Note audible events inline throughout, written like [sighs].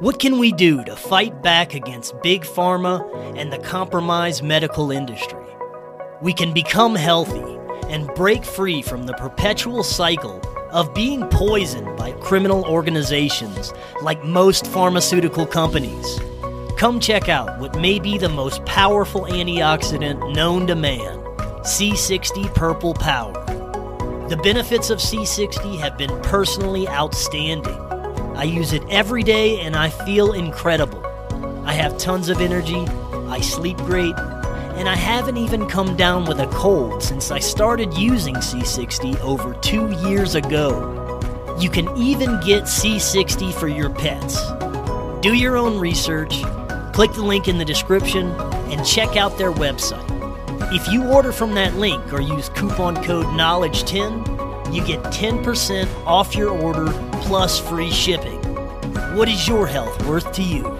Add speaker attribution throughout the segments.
Speaker 1: What can we do to fight back against big pharma and the compromised medical industry? We can become healthy and break free from the perpetual cycle of being poisoned by criminal organizations like most pharmaceutical companies. Come check out what may be the most powerful antioxidant known to man C60 Purple Power. The benefits of C60 have been personally outstanding. I use it every day and I feel incredible. I have tons of energy, I sleep great, and I haven't even come down with a cold since I started using C60 over two years ago. You can even get C60 for your pets. Do your own research, click the link in the description, and check out their website. If you order from that link or use coupon code KNOWLEDGE10, you get 10% off your order plus free shipping. What is your health worth to you?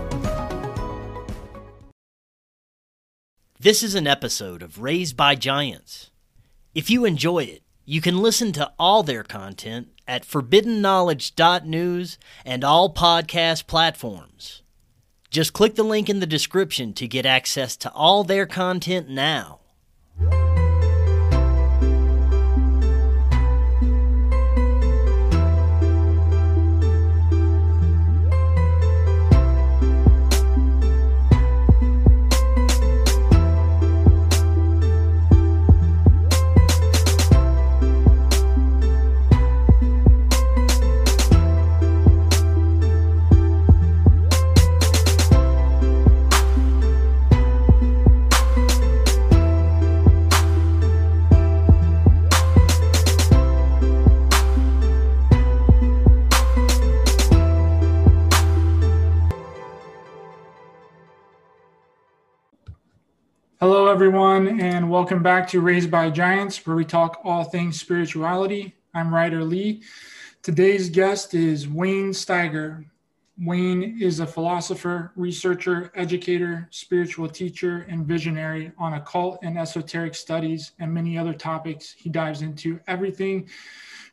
Speaker 1: This is an episode of Raised by Giants. If you enjoy it, you can listen to all their content at forbiddenknowledge.news and all podcast platforms. Just click the link in the description to get access to all their content now.
Speaker 2: Hello, everyone, and welcome back to Raised by Giants, where we talk all things spirituality. I'm Ryder Lee. Today's guest is Wayne Steiger. Wayne is a philosopher, researcher, educator, spiritual teacher, and visionary on occult and esoteric studies and many other topics. He dives into everything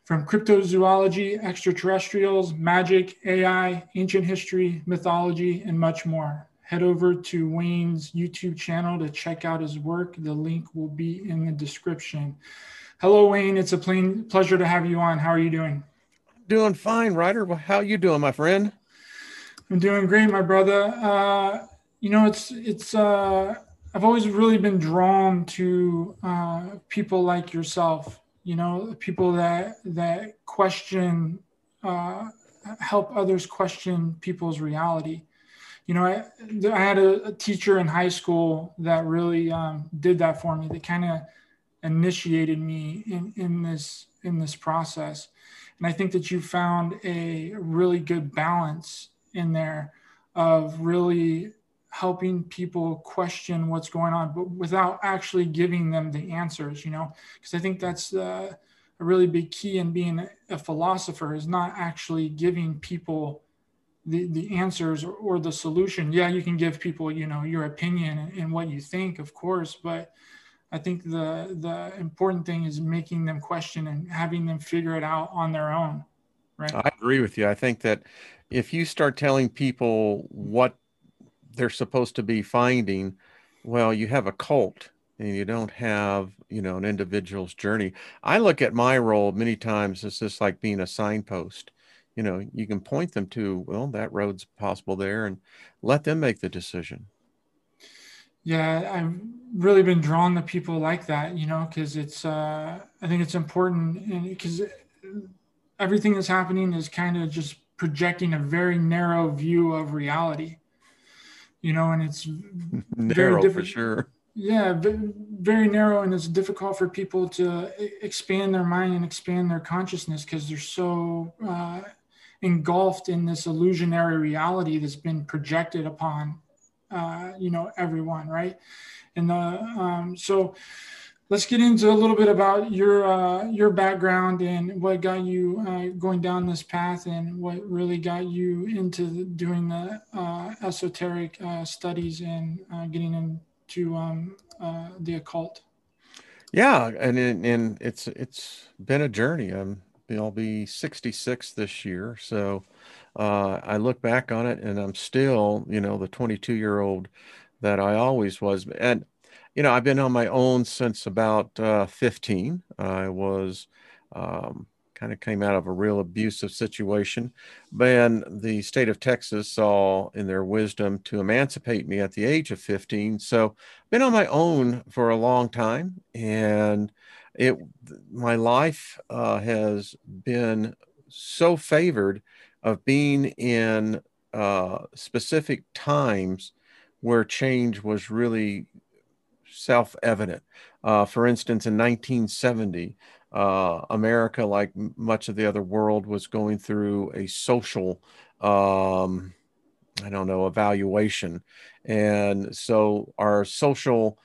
Speaker 2: from cryptozoology, extraterrestrials, magic, AI, ancient history, mythology, and much more head over to Wayne's YouTube channel to check out his work. The link will be in the description. Hello, Wayne. It's a plain pleasure to have you on. How are you doing?
Speaker 3: Doing fine, Ryder. Well, how are you doing, my friend?
Speaker 2: I'm doing great, my brother. Uh, you know, it's it's. Uh, I've always really been drawn to uh, people like yourself. You know, people that that question, uh, help others question people's reality you know, I, I had a, a, teacher in high school that really um, did that for me. That kind of initiated me in, in this in this process, and I think that you found a really good balance in there of really helping people question what's going on, but without actually giving them the answers. You know, because I think that's uh, a really big key in being a philosopher is not actually giving people the the answers or, or, the solution. Yeah you can give people you know your opinion and, what you think of course but i think the the important thing is making them question and having them figure it out on their own
Speaker 3: right? I agree with you. I think that if you start telling people what they're supposed to be finding well you have a cult and you don't have you know an individual's journey. I look at my role many times as just like being a signpost you know you can point them to well that road's possible there and let them make the decision.
Speaker 2: Yeah i've really been drawn to people like that you know because it's uh i think it's important because everything that's happening is kind of just projecting a very narrow view of reality you know and it's [laughs]
Speaker 3: narrow very for sure.
Speaker 2: Yeah very narrow and it's difficult for people to expand their mind and expand their consciousness because they're so uh, engulfed in this illusionary reality that's been projected upon uh, you know everyone right? And the um, so let's get into a little bit about your uh, your background and what got you uh, going down this path and what really got you into doing the uh, esoteric uh, studies and uh, getting into um, uh, the occult.
Speaker 3: Yeah and and it's it's been a journey. Um I'll be 66 this year. So uh, I look back on it and I'm still, you know, the 22 year old that I always was. And, you know, I've been on my own since about uh, 15. I was um, kind of came out of a real abusive situation. Then the state of Texas saw in their wisdom to emancipate me at the age of 15. So, I've been on my own for a long time. And it, my life uh, has been so favored of being in uh, specific times where change was really self evident. Uh, for instance, in 1970, uh, America, like much of the other world, was going through a social, um, I don't know, evaluation. And so our social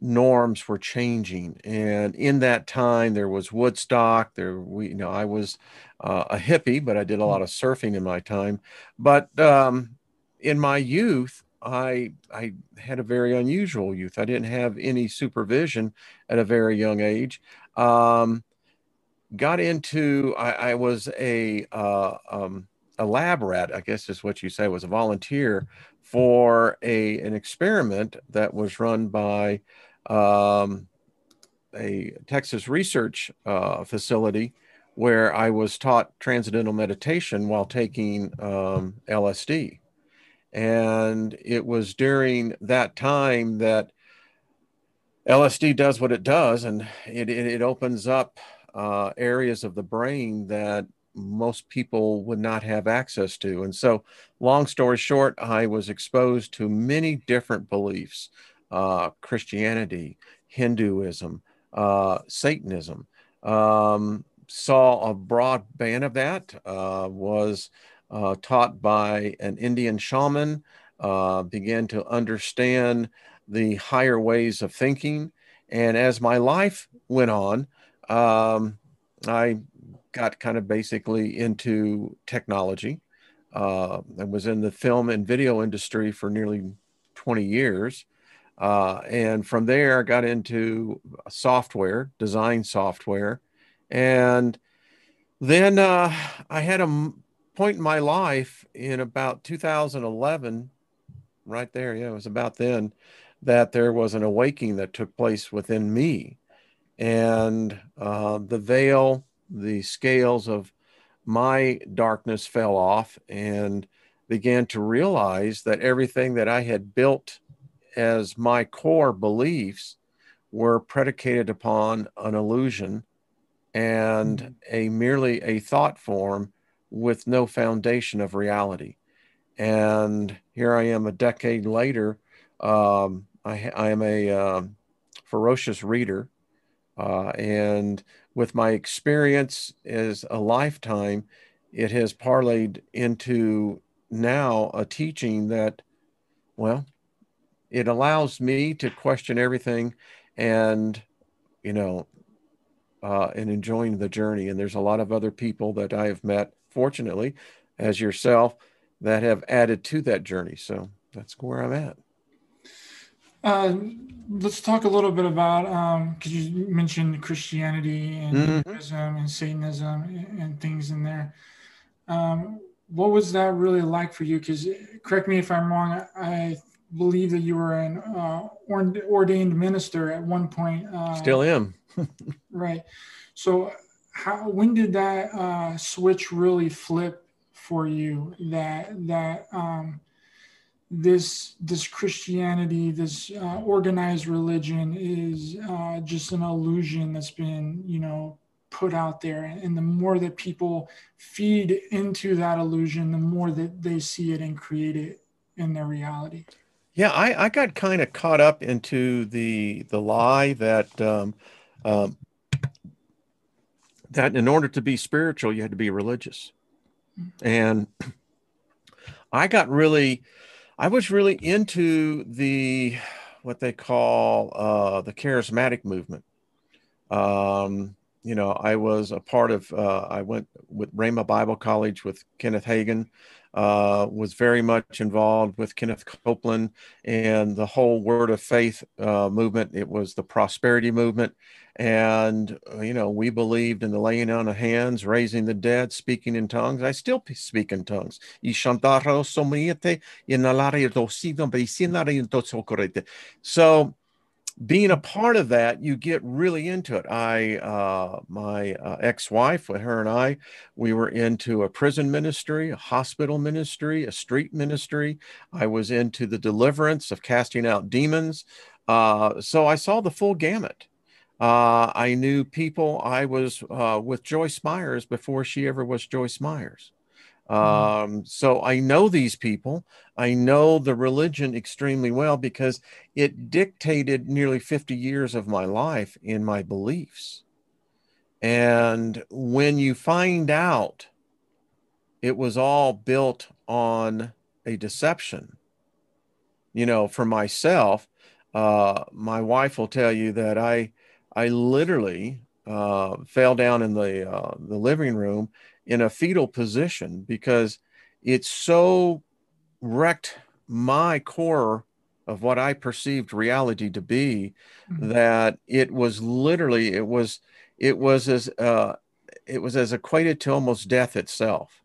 Speaker 3: norms were changing and in that time there was woodstock there we you know i was uh, a hippie but i did a lot of surfing in my time but um, in my youth i i had a very unusual youth. I didn't have any supervision at a very young age. Um, got into i, I was a uh, um, a lab rat i guess is what you say. Was a volunteer for a an experiment that was run by um, a Texas research uh, facility where I was taught transcendental meditation while taking um, LSD. And it was during that time that LSD does what it does, and it, it, it opens up uh, areas of the brain that most people would not have access to. And so, long story short, I was exposed to many different beliefs uh, Christianity, Hinduism, uh, Satanism. Um, saw a broad band of that, uh, was uh, taught by an Indian shaman, uh, began to understand the higher ways of thinking. And as my life went on, um, I got kind of basically into technology. Uh, I was in the film and video industry for nearly 20 years. Uh, and from there, I got into software, design software. And then uh, I had a point in my life in about 2011, right there. Yeah, it was about then that there was an awakening that took place within me. And uh, the veil, the scales of my darkness fell off and began to realize that everything that I had built as my core beliefs were predicated upon an illusion and mm-hmm. a merely a thought form with no foundation of reality. And here I am a decade later. Um, I, I, am a uh, ferocious reader. Uh, and with my experience as a lifetime, it has parlayed into now a teaching that, well, it allows me to question everything and you know uh, and enjoying the journey. And there's a lot of other people that i have met fortunately as yourself that have added to that journey. So that's where i'm at.
Speaker 2: Uh, let's talk a little bit about because um, you mentioned christianity and mm-hmm. and satanism and, and, things in there. Um, what was that really like for you? Because correct me if i'm wrong i believe that you were an uh, ordained minister at one point.
Speaker 3: Uh, Still am. [laughs]
Speaker 2: right. So, how when did that uh, switch really flip for you? That that um, this this Christianity, this uh, organized religion, is uh, just an illusion that's been you know put out there and the more that people feed into that illusion the more that they see it and create it in their reality
Speaker 3: yeah, I, I got kind of caught up into the the lie that um, um, that in order to be spiritual, you had to be religious, and I got really, I was really into the what they call uh, the charismatic movement. Um, you know, I was a part of, uh, I went with Rhema Bible College with Kenneth Hagin, uh, was very much involved with Kenneth Copeland and the whole Word of Faith uh, movement. It was the prosperity movement. And, uh, you know, we believed in the laying on of hands, raising the dead, speaking in tongues. I still speak in tongues. So, being a part of that, you get really into it. I, uh, my uh, ex-wife, with her and I, we were into a prison ministry, a hospital ministry, a street ministry. I was into the deliverance of casting out demons. Uh, so I saw the full gamut. Uh, I knew people. I was uh, with Joyce Meyers before she ever was Joyce Meyers. Mm-hmm. Um, so I know these people. I know the religion extremely well because it dictated nearly 50 years of my life in my beliefs. And when you find out it was all built on a deception, you know, for myself, uh, my wife will tell you that I, I literally uh, fell down in the uh, the living room in a fetal position because it so wrecked my core of what I perceived reality to be mm-hmm. that it was literally it was it was as uh, it was as equated to almost death itself.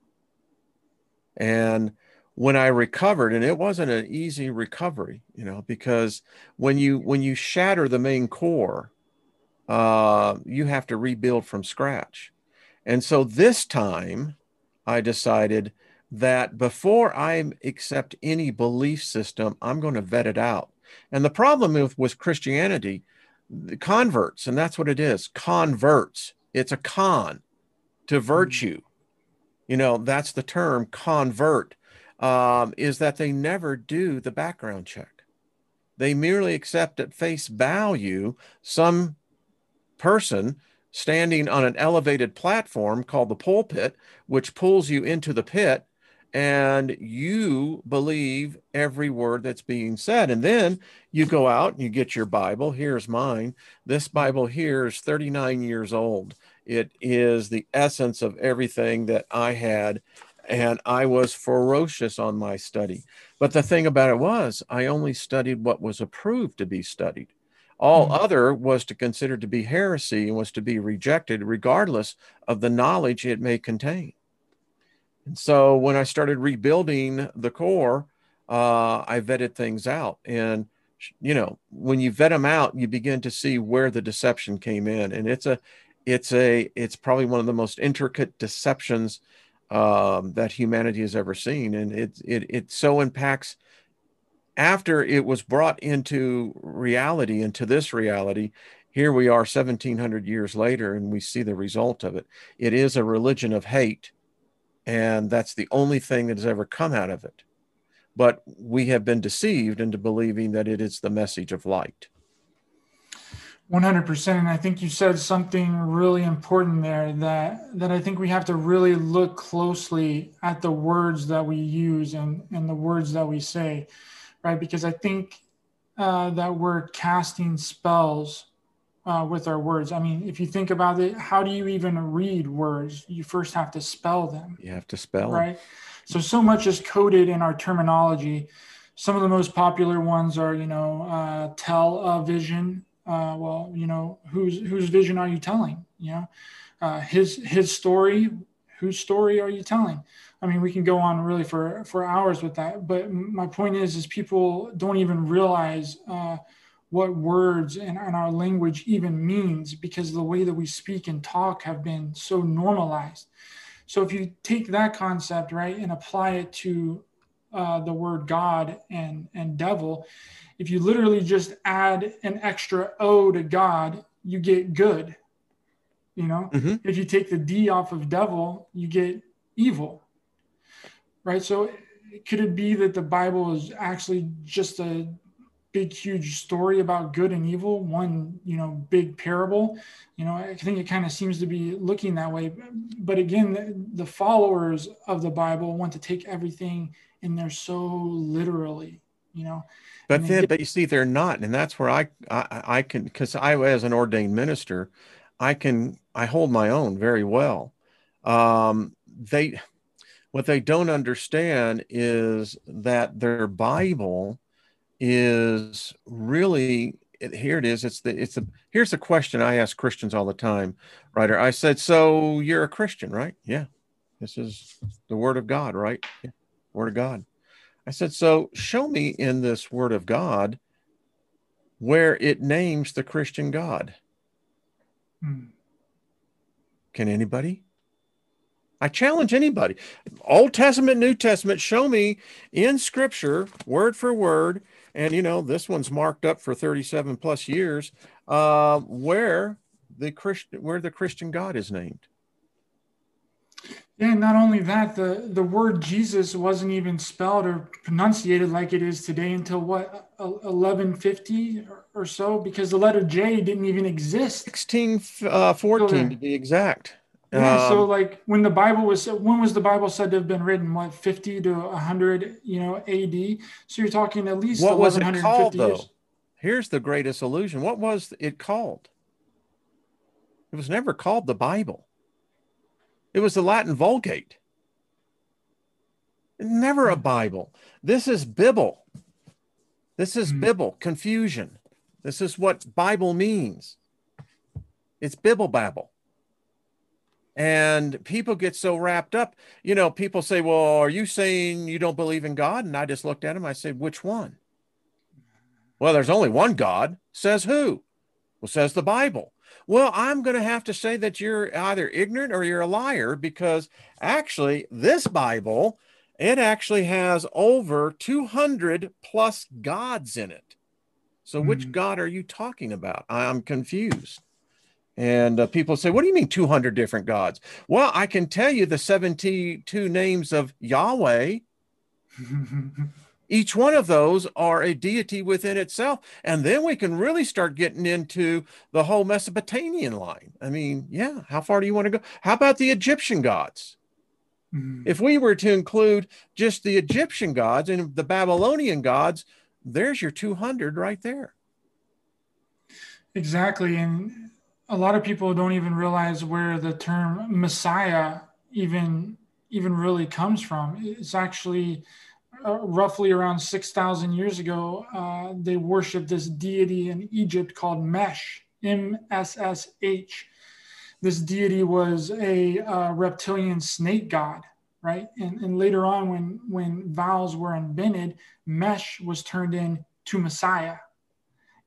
Speaker 3: And when I recovered, and it wasn't an easy recovery, you know, because when you when you shatter the main core, uh, you have to rebuild from scratch. And so this time I decided that before I accept any belief system, I'm going to vet it out. And the problem with, with Christianity, the converts, and that's what it is converts. It's a con to mm-hmm. virtue. You know, that's the term convert, um, is that they never do the background check. They merely accept at face value some person standing on an elevated platform called the pulpit, which pulls you into the pit, and you believe every word that's being said. And then you go out and you get your Bible. Here's mine. This Bible here is 39 years old. It is the essence of everything that I had. And I was ferocious on my study. But the thing about it was, I only studied what was approved to be studied. All mm-hmm. other was to consider to be heresy and was to be rejected, regardless of the knowledge it may contain. And so when I started rebuilding the core, uh, I vetted things out. And, you know, when you vet them out, you begin to see where the deception came in. And it's a, it's a, it's probably one of the most intricate deceptions um, that humanity has ever seen. And it, it, it so impacts after it was brought into reality, into this reality, here we are 1700 years later, and we see the result of it. It is a religion of hate, and that's the only thing that has ever come out of it. But we have been deceived into believing that it is the message of light.
Speaker 2: 100% and i think you said something really important there that that i think we have to really look closely at the words that we use and and the words that we say right? Because I think uh, that we're casting spells uh, with our words. I mean, if you think about it, how do you even read words? You first have to spell them.
Speaker 3: You have to spell,
Speaker 2: right? So so much is coded in our terminology. Some of the most popular ones are, you know, uh, tell a vision. Uh, well, you know, whose whose vision are you telling? You know, uh, his his story. Whose story are you telling? I mean, we can go on really for for hours with that. But my point is, is people don't even realize uh, what words and, and our language even means because the way that we speak and talk have been so normalized. So if you take that concept right and apply it to uh, the word God and and devil, if you literally just add an extra O to God, you get good. You know, mm-hmm. if you take the D off of devil, you get evil right? So could it be that the Bible is actually just a big, huge story about good and evil, one, you know, big parable? You know, I think it kind of seems to be looking that way. But again, the, the followers of the Bible want to take everything in there so literally, you know.
Speaker 3: But then, get- but you see, they're not, and that's where I, I, I can, because I, as an ordained minister, I can I hold my own very well. Um, they what they don't understand is that their Bible is really here it is. It's the it's the here's the question I ask Christians all the time, Ryder. I said, so you're a Christian, right? Yeah. This is the word of God, right? Yeah. Word of God. I said, so show me in this word of God where it names the Christian God. Hmm. Can anybody? I challenge anybody. Old Testament, New Testament, show me in scripture, word for word, and you know, this one's marked up for 37 plus years, uh, where the Christian where the Christian God is named.
Speaker 2: Yeah, not only that, the, the word Jesus wasn't even spelled or pronunciated like it is today until what, 1150 or so, because the letter J didn't even exist.
Speaker 3: 1614 uh, to be exact.
Speaker 2: Yeah, um, so like when the Bible was, when was the Bible said to have been written? What, 50 to 100, you know, AD? So you're talking at least
Speaker 3: what was it called, years. though? Here's the greatest illusion. What was it called? It was never called the Bible. It was the Latin Vulgate. Never a Bible. This is Bibble. This is mm-hmm. Bible confusion. This is what Bible means. It's Bibble babble. And people get so wrapped up. You know, people say, Well, are you saying you don't believe in God? And I just looked at him. I said, Which one? Well, there's only one God. Says who? Well, says the Bible. Well, I'm going to have to say that you're either ignorant or you're a liar because actually, this Bible, it actually has over 200 plus gods in it. So, mm-hmm. which hmm. God are you talking about? I'm confused. And uh, people say, What do you mean 200 different gods? Well, I can tell you the 72 names of Yahweh. Each one of those are a deity within itself. And then we can really start getting into the whole Mesopotamian line. I mean, yeah, how far do you want to go? How about the Egyptian gods? Mm-hmm. If we were to include just the Egyptian gods and the Babylonian gods, there's your 200 right there.
Speaker 2: Exactly. And a lot of people don't even realize where the term Messiah even even really comes from. It's actually uh, roughly around 6,000 years ago, uh, they worshiped this deity in Egypt called Mesh, M S S H. This deity was a uh, reptilian snake god, right? And, and later on, when, when vowels were invented, Mesh was turned into Messiah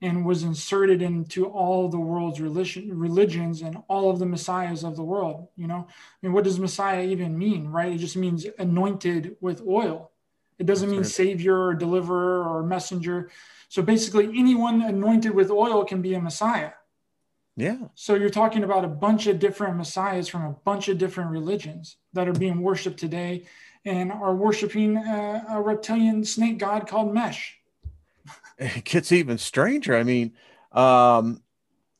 Speaker 2: and was inserted into all the world's religion, religions and all of the messiahs of the world. You know, I mean, what does Messiah even mean, right? It just means anointed with oil it doesn't mean savior or deliverer or messenger. So basically, anyone anointed with oil can be a Messiah.
Speaker 3: Yeah.
Speaker 2: So you're talking about a bunch of different messiahs from a bunch of different religions that are being worshipped today and are worshiping a, a reptilian snake god called Mesh.
Speaker 3: It gets even stranger. I mean, um,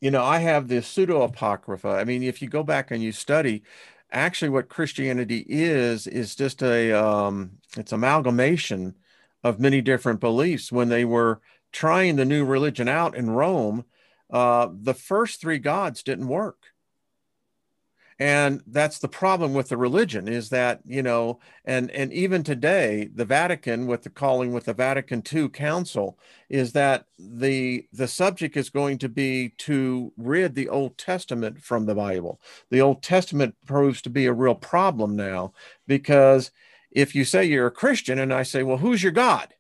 Speaker 3: you know, I have the pseudo apocrypha. I mean, if you go back and you study, actually what Christianity is is just a um, it's amalgamation of many different beliefs. When they were trying the new religion out in Rome, uh, the first three gods didn't work and that's the problem with the religion is that you know and and even today the vatican with the calling with the vatican ii council is that the the subject is going to be to rid the old testament from the bible the old testament proves to be a real problem now because if you say you're a christian and i say well who's your god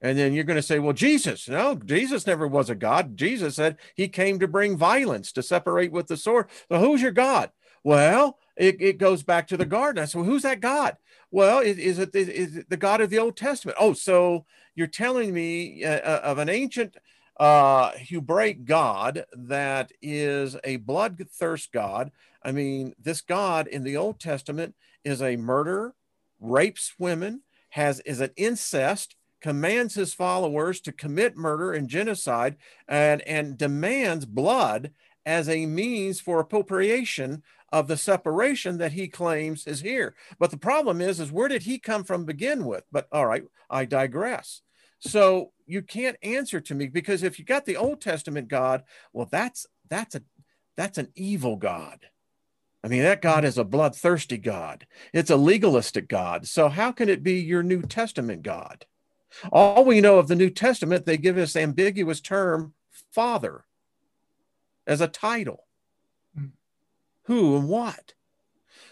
Speaker 3: and then you're going to say, well, Jesus, no, Jesus never was a God. Jesus said he came to bring violence, to separate with the sword. So who's your God? Well, it, it goes back to the garden. I said, well, who's that God? Well, is, is, it, is it the God of the Old Testament? Oh, so you're telling me uh, uh of an ancient uh, Hebraic God that is a bloodthirst God. I mean, this God in the Old Testament is a murderer, rapes women, has is an incest, commands his followers to commit murder and genocide, and and demands blood as a means for appropriation of the separation that he claims is here. But the problem is, is where did he come from begin with? But all right, I digress. So you can't answer to me because if you got the Old Testament God, well, that's that's a that's an evil God. I mean, that God is a bloodthirsty God. It's a legalistic God. So, how can it be your New Testament God? All we know of the New Testament, they give us ambiguous term Father as a title. Hmm. Who and what?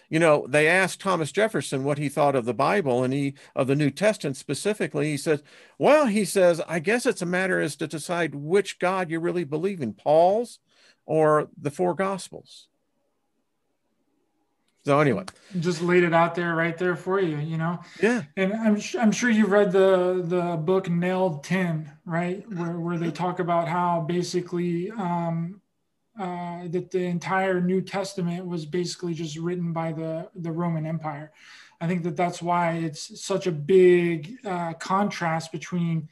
Speaker 3: You know, they asked Thomas Jefferson what he thought of the Bible and he of the New Testament specifically. He says, Well, he says, I guess it's a matter as to decide which God you really believe in, Paul's or the four gospels. So anyway,
Speaker 2: just laid it out there, right there for you, you know.
Speaker 3: Yeah.
Speaker 2: And I'm I'm sure you've read the the book Nailed Ten, right, where where they talk about how basically um, uh, that the entire New Testament was basically just written by the the Roman Empire. I think that that's why it's such a big uh, contrast between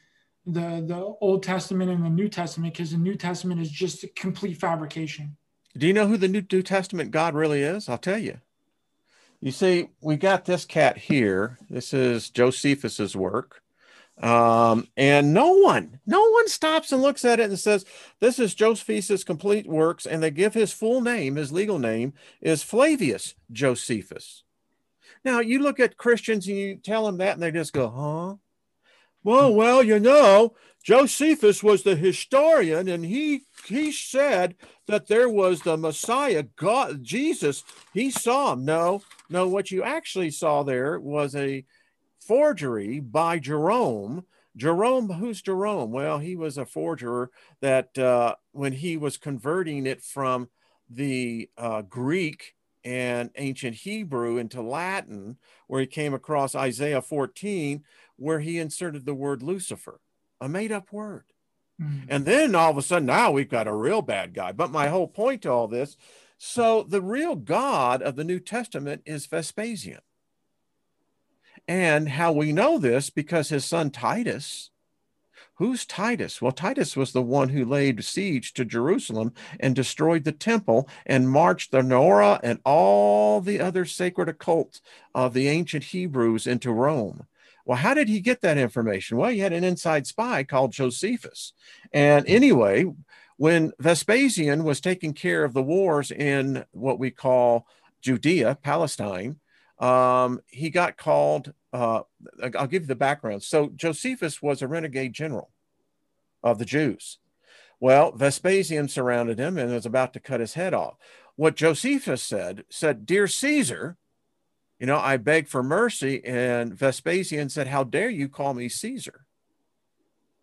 Speaker 2: the the Old Testament and the New Testament, because the New Testament is just a complete fabrication.
Speaker 3: Do you know who the New, New Testament God really is? I'll tell you. You see, we got this cat here. This is Josephus's work. Um, and no one, no one stops and looks at it and says, This is Josephus's complete works. And they give his full name, his legal name is Flavius Josephus. Now, you look at Christians and you tell them that, and they just go, Huh? Well, well, you know, Josephus was the historian, and he he said that there was the Messiah, God, Jesus. He saw him. No, no, what you actually saw there was a forgery by Jerome. Jerome, who's Jerome? Well, he was a forger that uh, when he was converting it from the uh, Greek and ancient Hebrew into Latin, where he came across Isaiah 14, where he inserted the word Lucifer, a made up word. Mm-hmm. And then all of a sudden, now we've got a real bad guy. But my whole point to all this so the real God of the New Testament is Vespasian. And how we know this because his son Titus, who's Titus? Well, Titus was the one who laid siege to Jerusalem and destroyed the temple and marched the Menorah and all the other sacred occult of the ancient Hebrews into Rome. Well, how did he get that information? Well, he had an inside spy called Josephus. And hmm. anyway, when Vespasian was taking care of the wars in what we call Judea, Palestine, um, he got called. Uh, I'll give you the background. So Josephus was a renegade general of the Jews. Well, Vespasian surrounded him and was about to cut his head off. What Josephus said said, "Dear Caesar, you know, I beg for mercy." And Vespasian said, "How dare you call me Caesar?"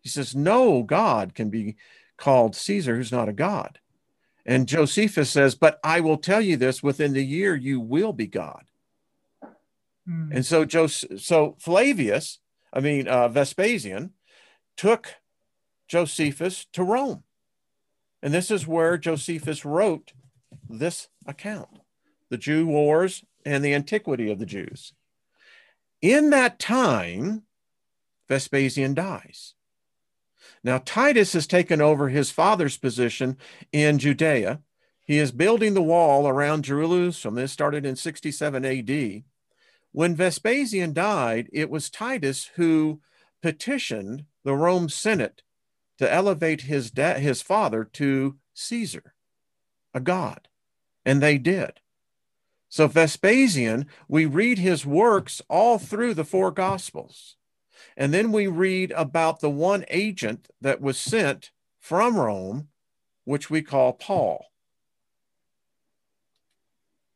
Speaker 3: He says, "No God can be called Caesar, who's not a god. And Josephus says, But I will tell you this within the year you will be God. Mm. And so, Jos- so Flavius, I mean, uh, Vespasian, took Josephus to Rome. And this is where Josephus wrote this account the Jew wars and the antiquity of the Jews. In that time, Vespasian dies. Now, Titus has taken over his father's position in Judea. He is building the wall around Jerusalem. This started in 67 AD. When Vespasian died, it was Titus who petitioned the Rome Senate to elevate his, his father to Caesar, a god. And they did. So, Vespasian, we read his works all through the four gospels. And then we read about the one agent that was sent from Rome, which we call Paul.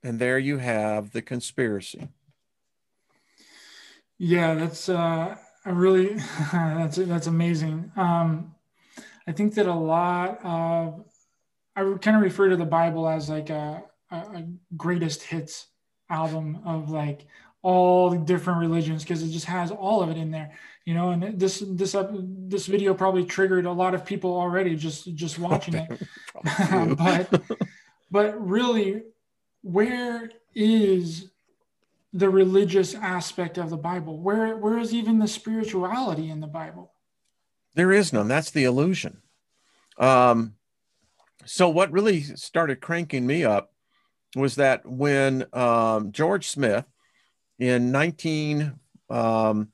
Speaker 3: And there you have the conspiracy.
Speaker 2: Yeah, that's uh, I really [laughs] that's that's amazing. Um, I think that a lot of I kind of refer to the Bible as like a, a greatest hits album of like all the different religions because it just has all of it in there you know and this this up this video probably triggered a lot of people already just just watching it [laughs] [laughs] but but really where is the religious aspect of the bible? Where where is even the spirituality in the bible?
Speaker 3: There is none. That's the illusion. Um so what really started cranking me up was that when um, george smith in 19 um,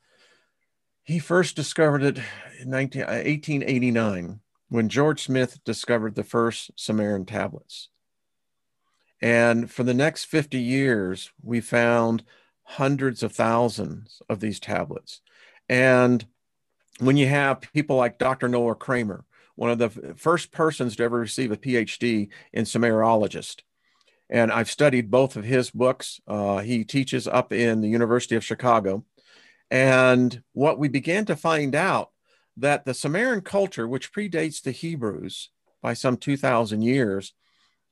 Speaker 3: he first discovered it in 19, 1889 uh, when george smith discovered the first sumerian tablets And for the next 50 years, we found hundreds of thousands of these tablets. And when you have people like Dr. Noah Kramer, one of the first persons to ever receive a PhD in Sumerologist, and I've studied both of his books. Uh, he teaches up in the University of Chicago. And what we began to find out that the Sumerian culture, which predates the Hebrews by some 2,000 years,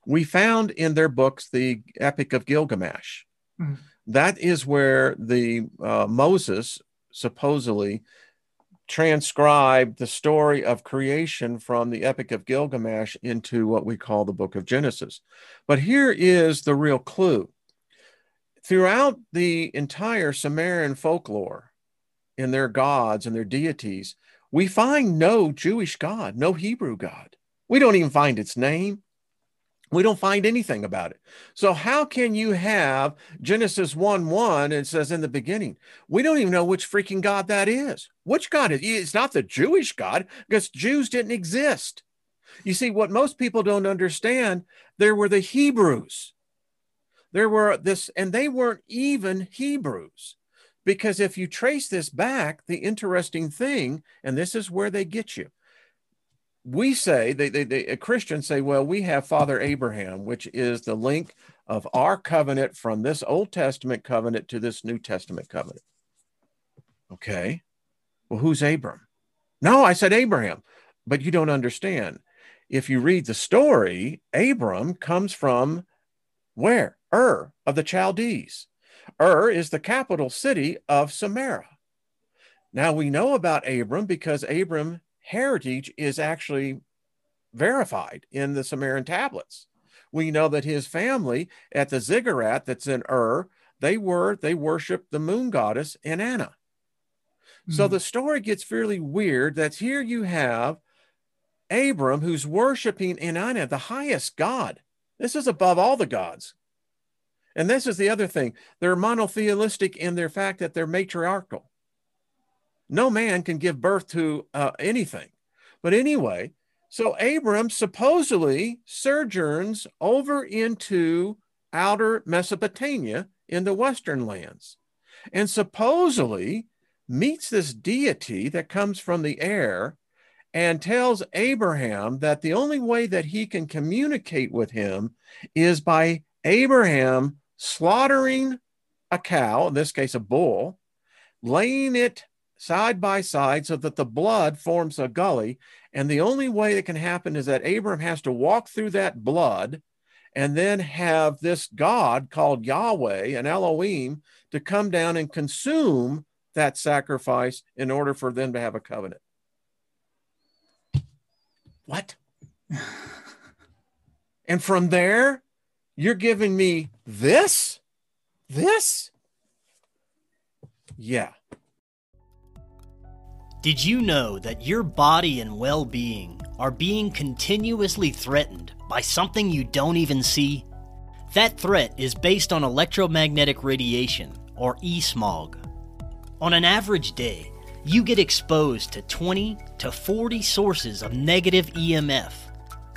Speaker 3: we found in their books the Epic of Gilgamesh. Mm-hmm. That is where the uh, Moses supposedly transcribed the story of creation from the Epic of Gilgamesh into what we call the book of Genesis. But here is the real clue. Throughout the entire Sumerian folklore, in their gods and their deities, we find no Jewish God, no Hebrew God. We don't even find its name. We don't find anything about it. So, how can you have Genesis 1 1? It says in the beginning, we don't even know which freaking God that is. Which God is it's not the Jewish God because Jews didn't exist. You see, what most people don't understand, there were the Hebrews. There were this, and they weren't even Hebrews. Because if you trace this back, the interesting thing, and this is where they get you, we say they, they, they uh, Christians say, well, we have Father Abraham, which is the link of our covenant from this Old Testament covenant to this New Testament covenant. Okay. Well, who's Abram? No, I said Abraham, but you don't understand. If you read the story, Abram comes from where? Ur of the Chaldees. Ur is the capital city of Sumeria. Now we know about Abram because Abram heritage is actually verified in the Sumerian tablets. We know that his family at the ziggurat that's in Ur, they were they worshiped the moon goddess Inanna. Mm-hmm. So hmm. the story gets fairly weird. That's here you have Abram who's worshiping Inanna, the highest god. This is above all the gods. And this is the other thing. They're monotheistic in their fact that they're matriarchal no man can give birth to uh, anything. But anyway, so Abram supposedly sojourns over into outer Mesopotamia in the western lands and supposedly meets this deity that comes from the air and tells Abraham that the only way that he can communicate with him is by Abraham slaughtering a cow, in this case a bull, laying it side by side so that the blood forms a gully. And the only way that can happen is that Abram has to walk through that blood and then have this God called Yahweh and Elohim to come down and consume that sacrifice in order for them to have a covenant. What? [laughs] and from there, you're giving me this? This? Yeah.
Speaker 1: Did you know that your body and well being are being continuously threatened by something you don't even see? That threat is based on electromagnetic radiation, or e smog. On an average day, you get exposed to 20 to 40 sources of negative EMF,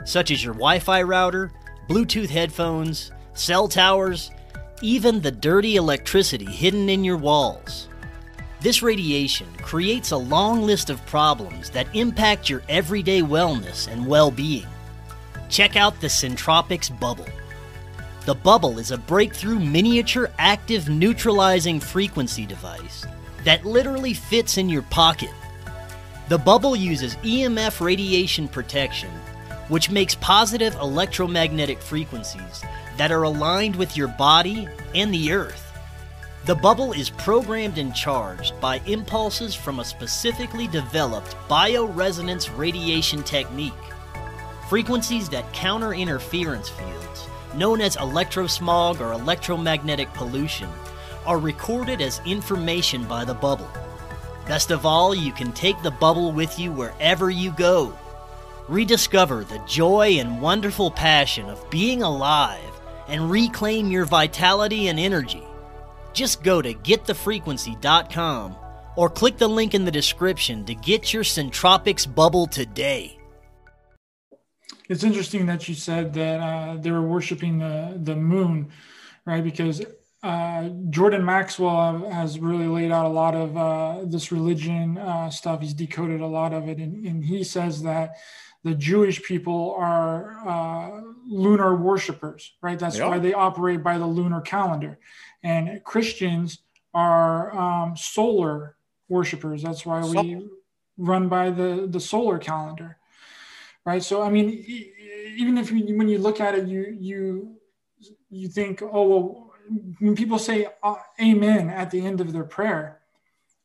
Speaker 1: such as your Wi Fi router, Bluetooth headphones, cell towers, even the dirty electricity hidden in your walls. This radiation creates a long list of problems that impact your everyday wellness and well being. Check out the Centropix Bubble. The Bubble is a breakthrough miniature active neutralizing frequency device that literally fits in your pocket. The Bubble uses EMF radiation protection, which makes positive electromagnetic frequencies that are aligned with your body and the earth. The bubble is programmed and charged by impulses from a specifically developed bioresonance radiation technique. Frequencies that counter interference fields, known as electrosmog or electromagnetic pollution, are recorded as information by the bubble. Best of all, you can take the bubble with you wherever you go. Rediscover the joy and wonderful passion of being alive and reclaim your vitality and energy. Just go to getthefrequency.com or click the link in the description to get your Centropix bubble today.
Speaker 2: it's interesting that you said that uh, they were worshiping the the moon, right? Because uh, Jordan Maxwell has really laid out a lot of uh, this religion uh, stuff. He's decoded a lot of it, and, and he says that the Jewish people are uh, lunar worshippers, right? That's why they operate by the lunar calendar, and Christians are um, solar worshippers. That's why we run by the the solar calendar, right? So I mean, even if you, when you look at it, you you you think, oh well when people say uh, amen at the end of their prayer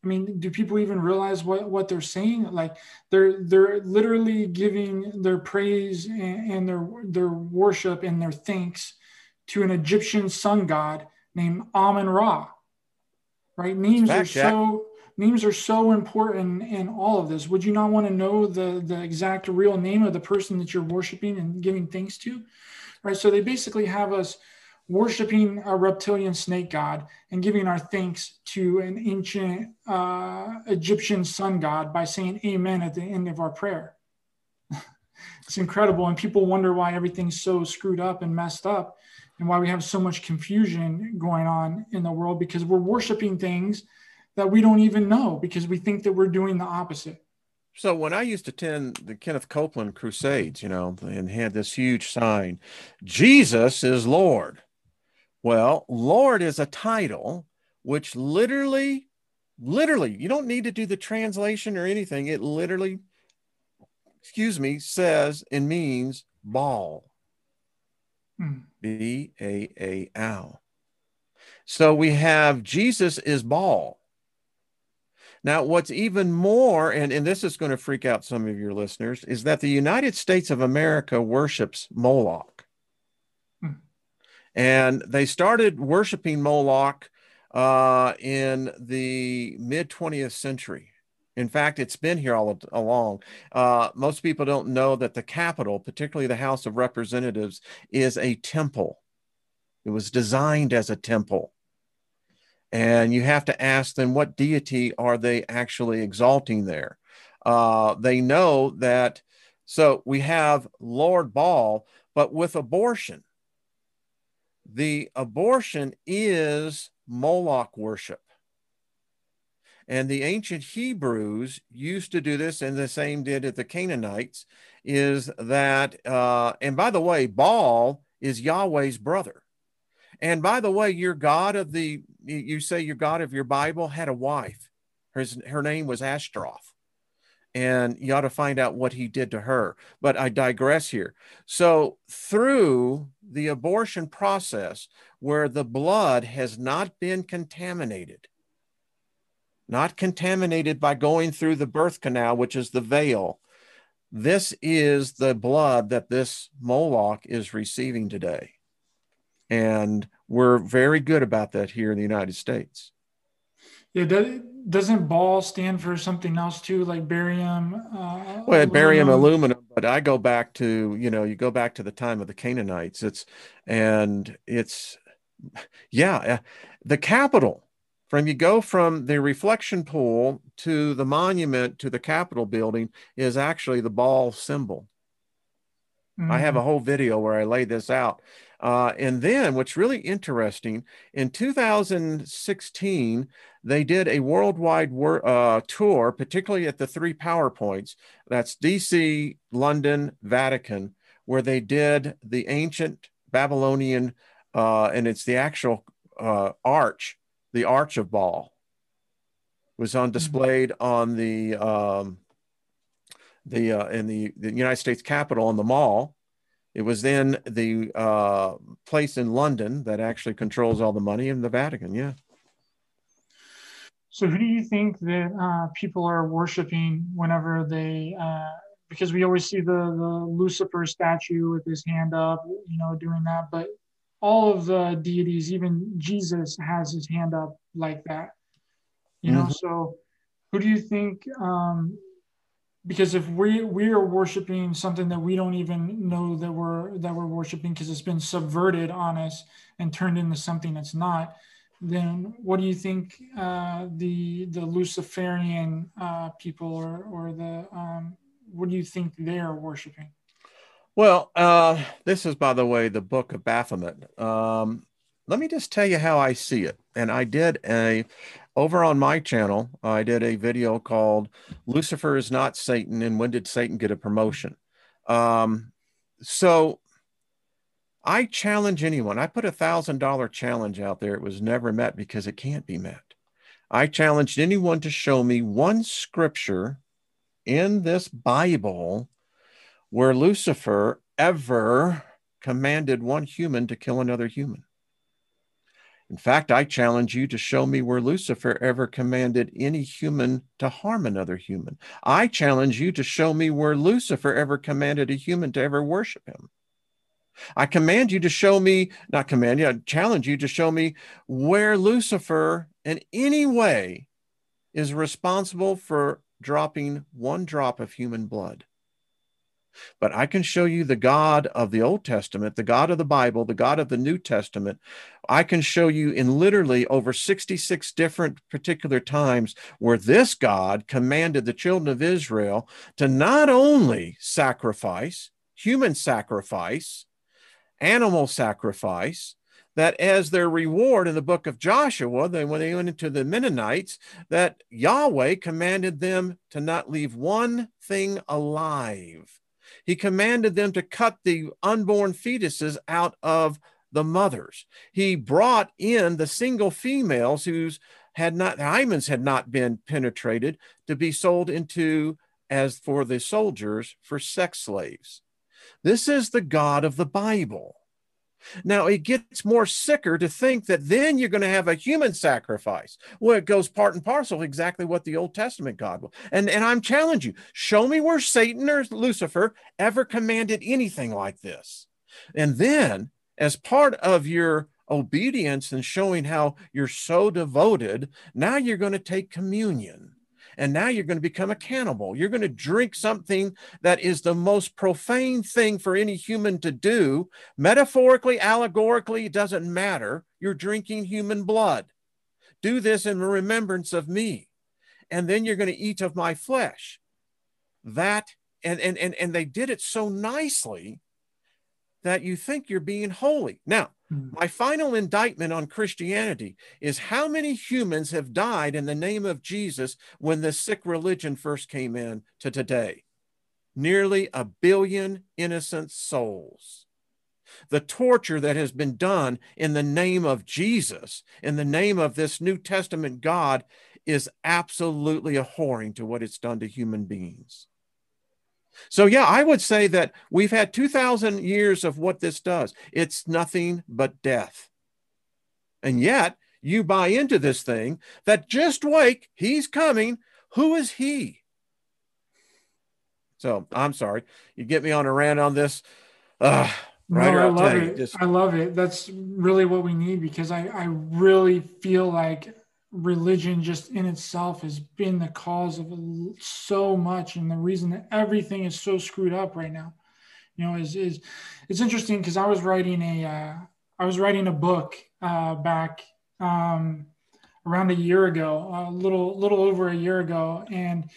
Speaker 2: i mean do people even realize what, what they're saying like they're they're literally giving their praise and, and their their worship and their thanks to an egyptian sun god named amun ra right names are so names are so important in all of this would you not want to know the the exact real name of the person that you're worshiping and giving thanks to right so they basically have us worshiping a reptilian snake god and giving our thanks to an ancient uh, Egyptian sun god by saying amen at the end of our prayer. [laughs] it's incredible. And people wonder why everything's so screwed up and messed up and why we have so much confusion going on in the world because we're worshiping things that we don't even know because we think that we're doing the opposite.
Speaker 3: So when I used to attend the Kenneth Copeland crusades, you know, and had this huge sign, Jesus is Lord. Well, Lord is a title which literally, literally, you don't need to do the translation or anything. It literally, excuse me, says and means Baal. Hmm. B A A L. So we have Jesus is Baal. Now, what's even more, and, and this is going to freak out some of your listeners, is that the United States of America worships Moloch. And they started worshiping Moloch uh, in the mid 20th century. In fact, it's been here all along. Uh, most people don't know that the Capitol, particularly the House of Representatives, is a temple. It was designed as a temple. And you have to ask them what deity are they actually exalting there? Uh, they know that. So we have Lord Baal, but with abortion the abortion is Moloch worship. And the ancient Hebrews used to do this, and the same did at the Canaanites, is that, uh, and by the way, Baal is Yahweh's brother. And by the way, your God of the, you say your God of your Bible had a wife. Her, her name was Ashtaroth and you ought to find out what he did to her. But I digress here. So, through the abortion process, where the blood has not been contaminated, not contaminated by going through the birth canal, which is the veil, this is the blood that this Moloch is receiving today. And we're very good about that here in the United States.
Speaker 2: Yeah, doesn't Baal stand for something else too, like barium?
Speaker 3: Uh, well, aluminum? barium, aluminum. But I go back to you know, you go back to the time of the Canaanites. It's and it's yeah, uh, the Capitol. From you go from the reflection pool to the monument to the Capitol building is actually the Baal symbol. Mm-hmm. I have a mm-hmm. whole video where I lay this out. Uh, and then what's really interesting in 2016, they did a worldwide wor- uh, tour, particularly at the three power points that's DC, London, Vatican, where they did the ancient Babylonian, uh, and it's the actual uh, arch, the Arch of Baal, was on mm-hmm. displayed mm-hmm. on the um, the uh, in the, the United States Capitol on the mall it was then the uh, place in London that actually controls all the money in the Vatican. Yeah.
Speaker 2: So, who do you think that uh, people are worshiping whenever they? Uh, because we always see the the Lucifer statue with his hand up, you know, doing that. But all of the deities, even Jesus, has his hand up like that. You know, mm-hmm. so who do you think um, because if we we are worshiping something that we don't even know that we're that we're worshiping because it's been subverted on us and turned into something that's not then what do you think uh, the the luciferian uh, people or or the um, what do you think they're worshiping
Speaker 3: Well, uh, this is, by the way, the book of Baphomet. Um, let me just tell you how I see it. And I did a, over on my channel, I did a video called Lucifer is not Satan and when did Satan get a promotion? Um, so I challenge anyone. I put a thousand dollar challenge out there. It was never met because it can't be met. I challenged anyone to show me one scripture in this Bible where Lucifer ever commanded one human to kill another human. In fact, I challenge you to show me where Lucifer ever commanded any human to harm another human. I challenge you to show me where Lucifer ever commanded a human to ever worship him. I command you to show me, not command you, I challenge you to show me where Lucifer in any way is responsible for dropping one drop of human blood. But I can show you the God of the Old Testament, the God of the Bible, the God of the New Testament. I can show you in literally over 66 different particular times where this God commanded the children of Israel to not only sacrifice, human sacrifice, animal sacrifice, that as their reward in the book of Joshua, they, when they went into the Mennonites, that Yahweh commanded them to not leave one thing alive he commanded them to cut the unborn fetuses out of the mothers. He brought in the single females whose had not hymens had not been penetrated to be sold into as for the soldiers for sex slaves. This is the God of the Bible. Now it gets more sicker to think that then you're going to have a human sacrifice. Well, it goes part and parcel exactly what the Old Testament God will. And and I'm challenging you, show me where Satan or Lucifer ever commanded anything like this. And then as part of your obedience and showing how you're so devoted, now you're going to take communion and now you're going to become a cannibal. You're going to drink something that is the most profane thing for any human to do. Metaphorically, allegorically, it doesn't matter. You're drinking human blood. Do this in remembrance of me. And then you're going to eat of my flesh. That, and, and, and, and they did it so nicely that you think you're being holy. Now, Hmm. My final indictment on Christianity is how many humans have died in the name of Jesus when the sick religion first came in to today? Nearly a billion innocent souls. The torture that has been done in the name of Jesus, in the name of this New Testament God, is absolutely abhorring to what it's done to human beings. So, yeah, I would say that we've had 2,000 years of what this does. It's nothing but death. And yet, you buy into this thing that just wake, he's coming. Who is he? So, I'm sorry. You get me on a rant on this. Uh,
Speaker 2: right no, I love it. Just... I love it. That's really what we need because I, I really feel like religion just in itself has been the cause of so much and the reason that everything is so screwed up right now. You know is is it's interesting because i was writing a uh, I was writing a book uh, back um, around a year ago a little little over a year ago. And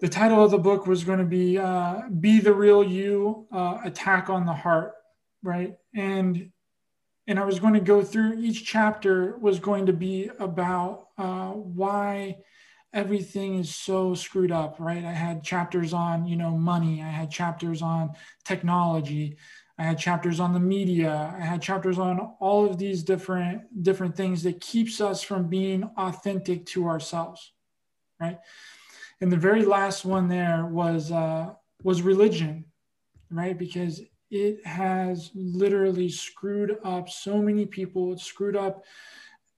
Speaker 2: the title of the book was going to be uh, be the real you uh, attack on the heart right? And and I was going to go through each chapter was going to be about uh, why everything is so screwed up, right? I had chapters on, you know, money. I had chapters on technology. I had chapters on the media. I had chapters on all of these different different things that keeps us from being authentic to ourselves, right? And the very last one there was uh, was religion, right? Because it has literally screwed up so many people. It's screwed up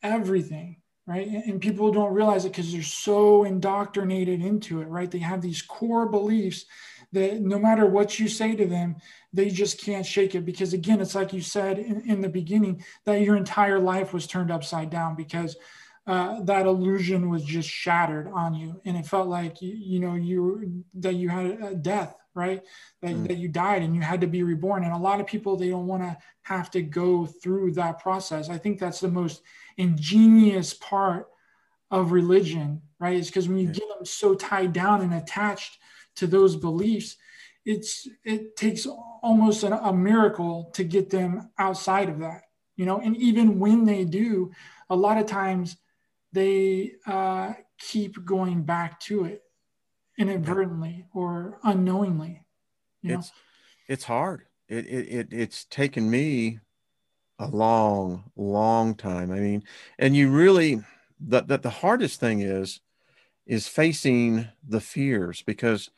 Speaker 2: everything, right? And people don't realize it because they're so indoctrinated into it, right? They have these core beliefs that no matter what you say to them, they just can't shake it. Because again, it's like you said in, in the beginning that your entire life was turned upside down because uh, that illusion was just shattered on you, and it felt like you, you know you that you had a death right? That, mm. that you died and you had to be reborn. And a lot of people they don't want to have to go through that process. I think that's the most ingenious part of religion right? Is because when you get them so tied down and attached to those beliefs it's it takes almost an, a miracle to get them outside of that you know? And even when they do a lot of times they uh, keep going back to it inadvertently or unknowingly
Speaker 3: you know? it's it's hard it, it, it it's taken me a long long time i mean and you really that the, the hardest thing is is facing the fears because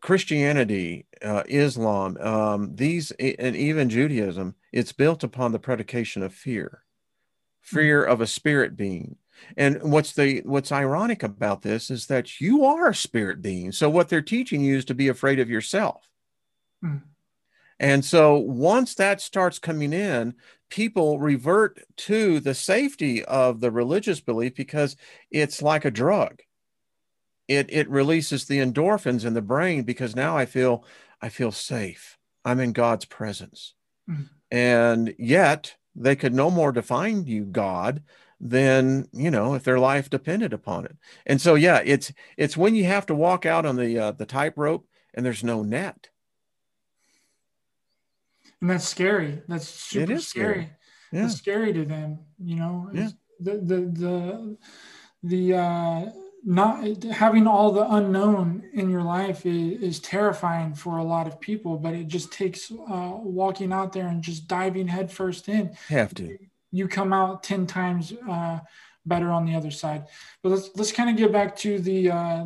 Speaker 3: Christianity, uh, Islam, um, these, and even Judaism, it's built upon the predication of fear, fear of a spirit being. And what's the what's ironic about this is that you are a spirit being. So what they're teaching you is to be afraid of yourself. Mm. And so once that starts coming in, people revert to the safety of the religious belief because it's like a drug it it releases the endorphins in the brain because now I feel I feel safe. I'm in God's presence. Mm-hmm. And yet they could no more define you God than, you know, if their life depended upon it. And so yeah, it's it's when you have to walk out on the uh, the tightrope and there's no net.
Speaker 2: And that's scary. That's super scary. scary. Yeah. It's scary to them, you know. Yeah. The the the the uh not having all the unknown in your life is, is, terrifying for a lot of people but it just takes uh, walking out there and just diving headfirst in
Speaker 3: have to
Speaker 2: you come out 10 times uh, better on the other side but let's let's kind of get back to the uh,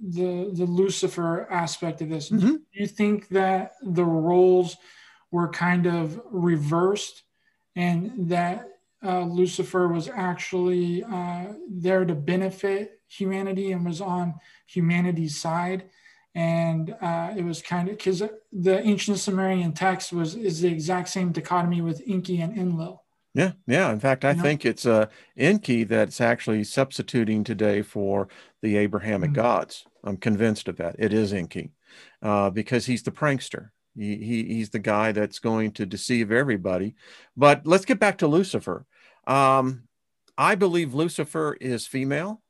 Speaker 2: the the lucifer aspect of this mm-hmm. do you think that the roles were kind of reversed and that uh, lucifer was actually uh, there to benefit humanity and was on humanity's side and uh, it was kind of because the ancient Sumerian text was is the exact same dichotomy with Enki and Enlil.
Speaker 3: Yeah, yeah. In fact, I you know? think it's uh, Enki that's actually substituting today for the Abrahamic mm-hmm. gods. I'm convinced of that. It is Enki uh, because he's the prankster. He, he, he's the guy that's going to deceive everybody. But let's get back to Lucifer. Um, I believe Lucifer is female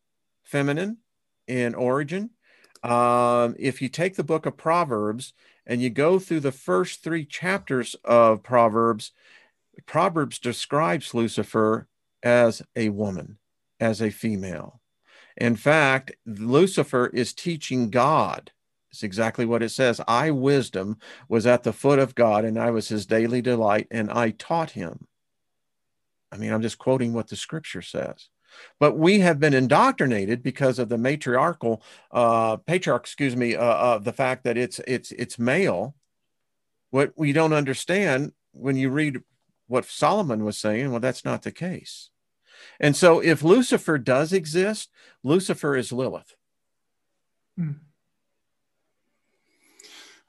Speaker 3: feminine in origin. Um, if you take the book of Proverbs and you go through the first three chapters of Proverbs, Proverbs describes Lucifer as a woman, as a female. In fact, Lucifer is teaching God. It's exactly what it says. I, wisdom, was at the foot of God, and I was his daily delight, and I taught him. I mean, I'm just quoting what the scripture says. But we have been indoctrinated because of the matriarchal uh, patriarch, excuse me, uh, uh, the fact that it's it's it's male. What we don't understand when you read what Solomon was saying, well, that's not the case. And so, if Lucifer does exist, Lucifer is Lilith.
Speaker 2: Hmm.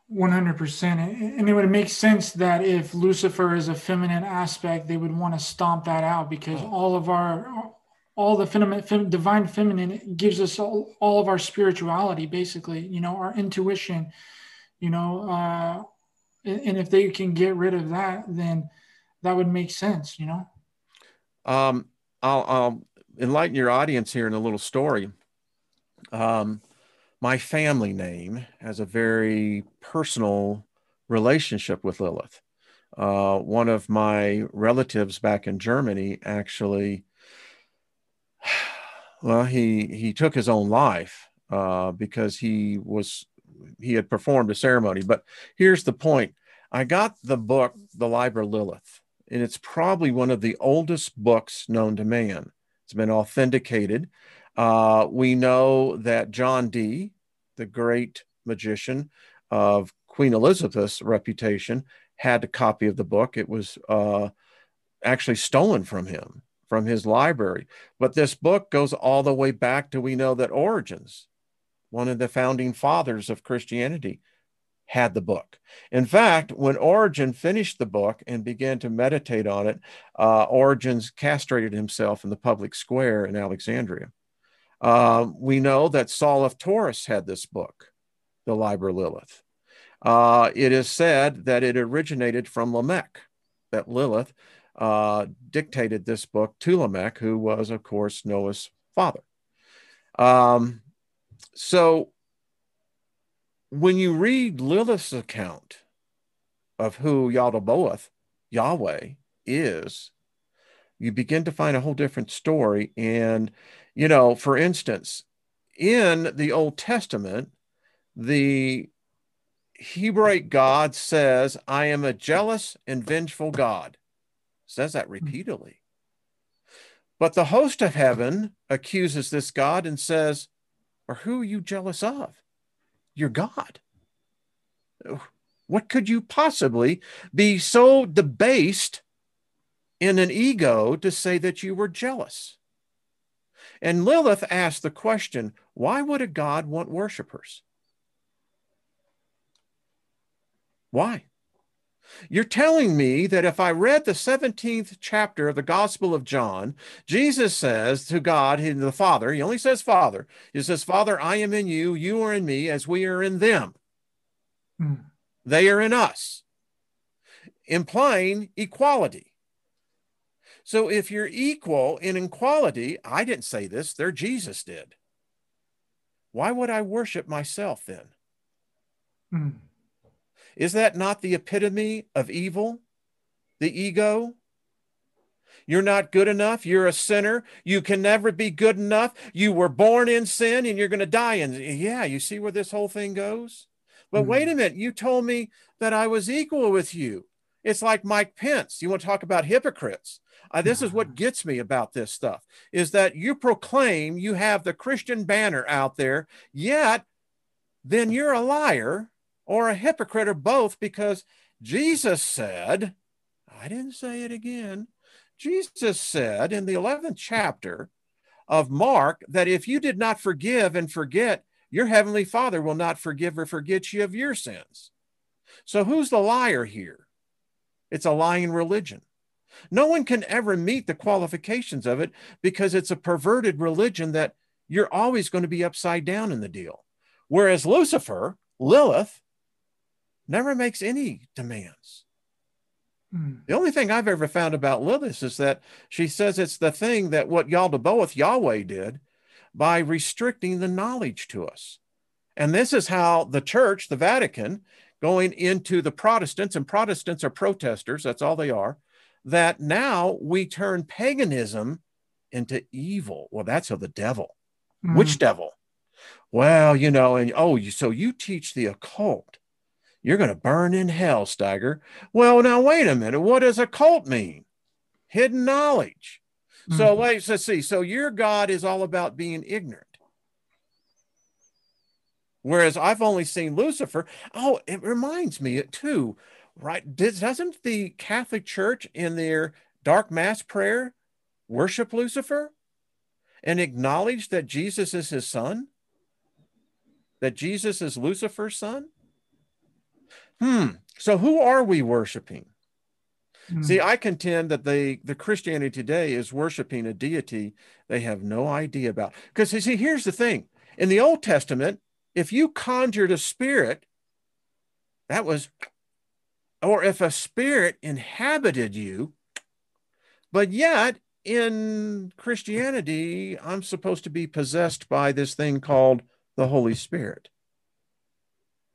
Speaker 2: One hundred percent, and it would make sense that if Lucifer is a feminine aspect, they would want to stomp that out because oh. all of our all the fem- fem- divine feminine gives us all, all of our spirituality basically you know our intuition you know uh, and if they can get rid of that then that would make sense you know?
Speaker 3: Um, I'll, I'll enlighten your audience here in a little story. Um, my family name has a very personal relationship with lilith. Uh, one of my relatives back in germany actually [sighs] well, he he took his own life uh, because he was he had performed a ceremony. But here's the point: I got the book, The Liber Lilith, and it's probably one of the oldest books known to man. It's been authenticated. Uh, we know that John Dee, the great magician of Queen Elizabeth's reputation, had a copy of the book. It was uh, actually stolen from him from his library. But this book goes all the way back to we know that Origins, one of the founding fathers of Christianity, had the book. In fact, when Origen finished the book and began to meditate on it, uh, Origen's castrated himself in the public square in Alexandria. Uh, we know that Saul of Tarsus had this book, the Liber Lilith. Uh, it is said that it originated from Lamech, that Lilith uh, dictated this book to Lamech, who was, of course, Noah's father. Um, so when you read Lilith's account of who Yaldabaoth, Yahweh, is, you begin to find a whole different story. And, you know, for instance, in the Old Testament, the Hebraic God says, I am a jealous and vengeful God. Says that hmm. repeatedly. But the host of heaven accuses this God and says, Or who are you jealous of? Your God. What could you possibly be so debased in an ego to say that you were jealous? And Lilith asked the question why would a God want worshipers? Why? You're telling me that if I read the 17th chapter of the Gospel of John, Jesus says to God, the Father, he only says Father, he says, Father, I am in you, you are in me, as we are in them. Hmm. They are in us, implying equality. So if you're equal in equality, I didn't say this, there Jesus did. Why would I worship myself then? Hmm. Is that not the epitome of evil? The ego? You're not good enough. You're a sinner. You can never be good enough. You were born in sin and you're going to die And Yeah, you see where this whole thing goes? But mm wait a minute. You told me that I was equal with you. It's like Mike Pence. You want to talk about hypocrites? Uh, this is what [sighs] gets me about this stuff is that you proclaim you have the Christian banner out there, yet then you're a liar or a hypocrite or both because Jesus said, I didn't say it again. Jesus said in the 11th chapter of Mark that if you did not forgive and forget, your heavenly Father will not forgive or forget you of your sins. So who's the liar here? It's a lying religion. No one can ever meet the qualifications of it because it's a perverted religion that you're always going to be upside down in the deal. Whereas Lucifer, Lilith, never makes any demands. Hmm. The only thing I've ever found about Lilith is that she says it's the thing that what Yaldabaoth Yahweh did by restricting the knowledge to us. And this is how the church, the Vatican, going into the Protestants, and Protestants are protesters, that's all they are, that now we turn paganism into evil. Well, that's of the devil. Mm. Which devil? Well, you know, and oh, you, so you teach the occult. You're going to burn in hell, Steiger. Well, now, wait a minute. What does occult mean? Hidden knowledge. Mm-hmm. So let's, let's see. So your God is all about being ignorant. Whereas I've only seen Lucifer. Oh, it reminds me too, right? Doesn't the Catholic Church in their dark mass prayer worship Lucifer and acknowledge that Jesus is his son? That Jesus is Lucifer's son? Hmm. So who are we worshiping? Hmm. See, I contend that the the Christianity today is worshiping a deity they have no idea about. Because see, here's the thing: in the Old Testament, if you conjured a spirit, that was, or if a spirit inhabited you, but yet in Christianity, I'm supposed to be possessed by this thing called the Holy Spirit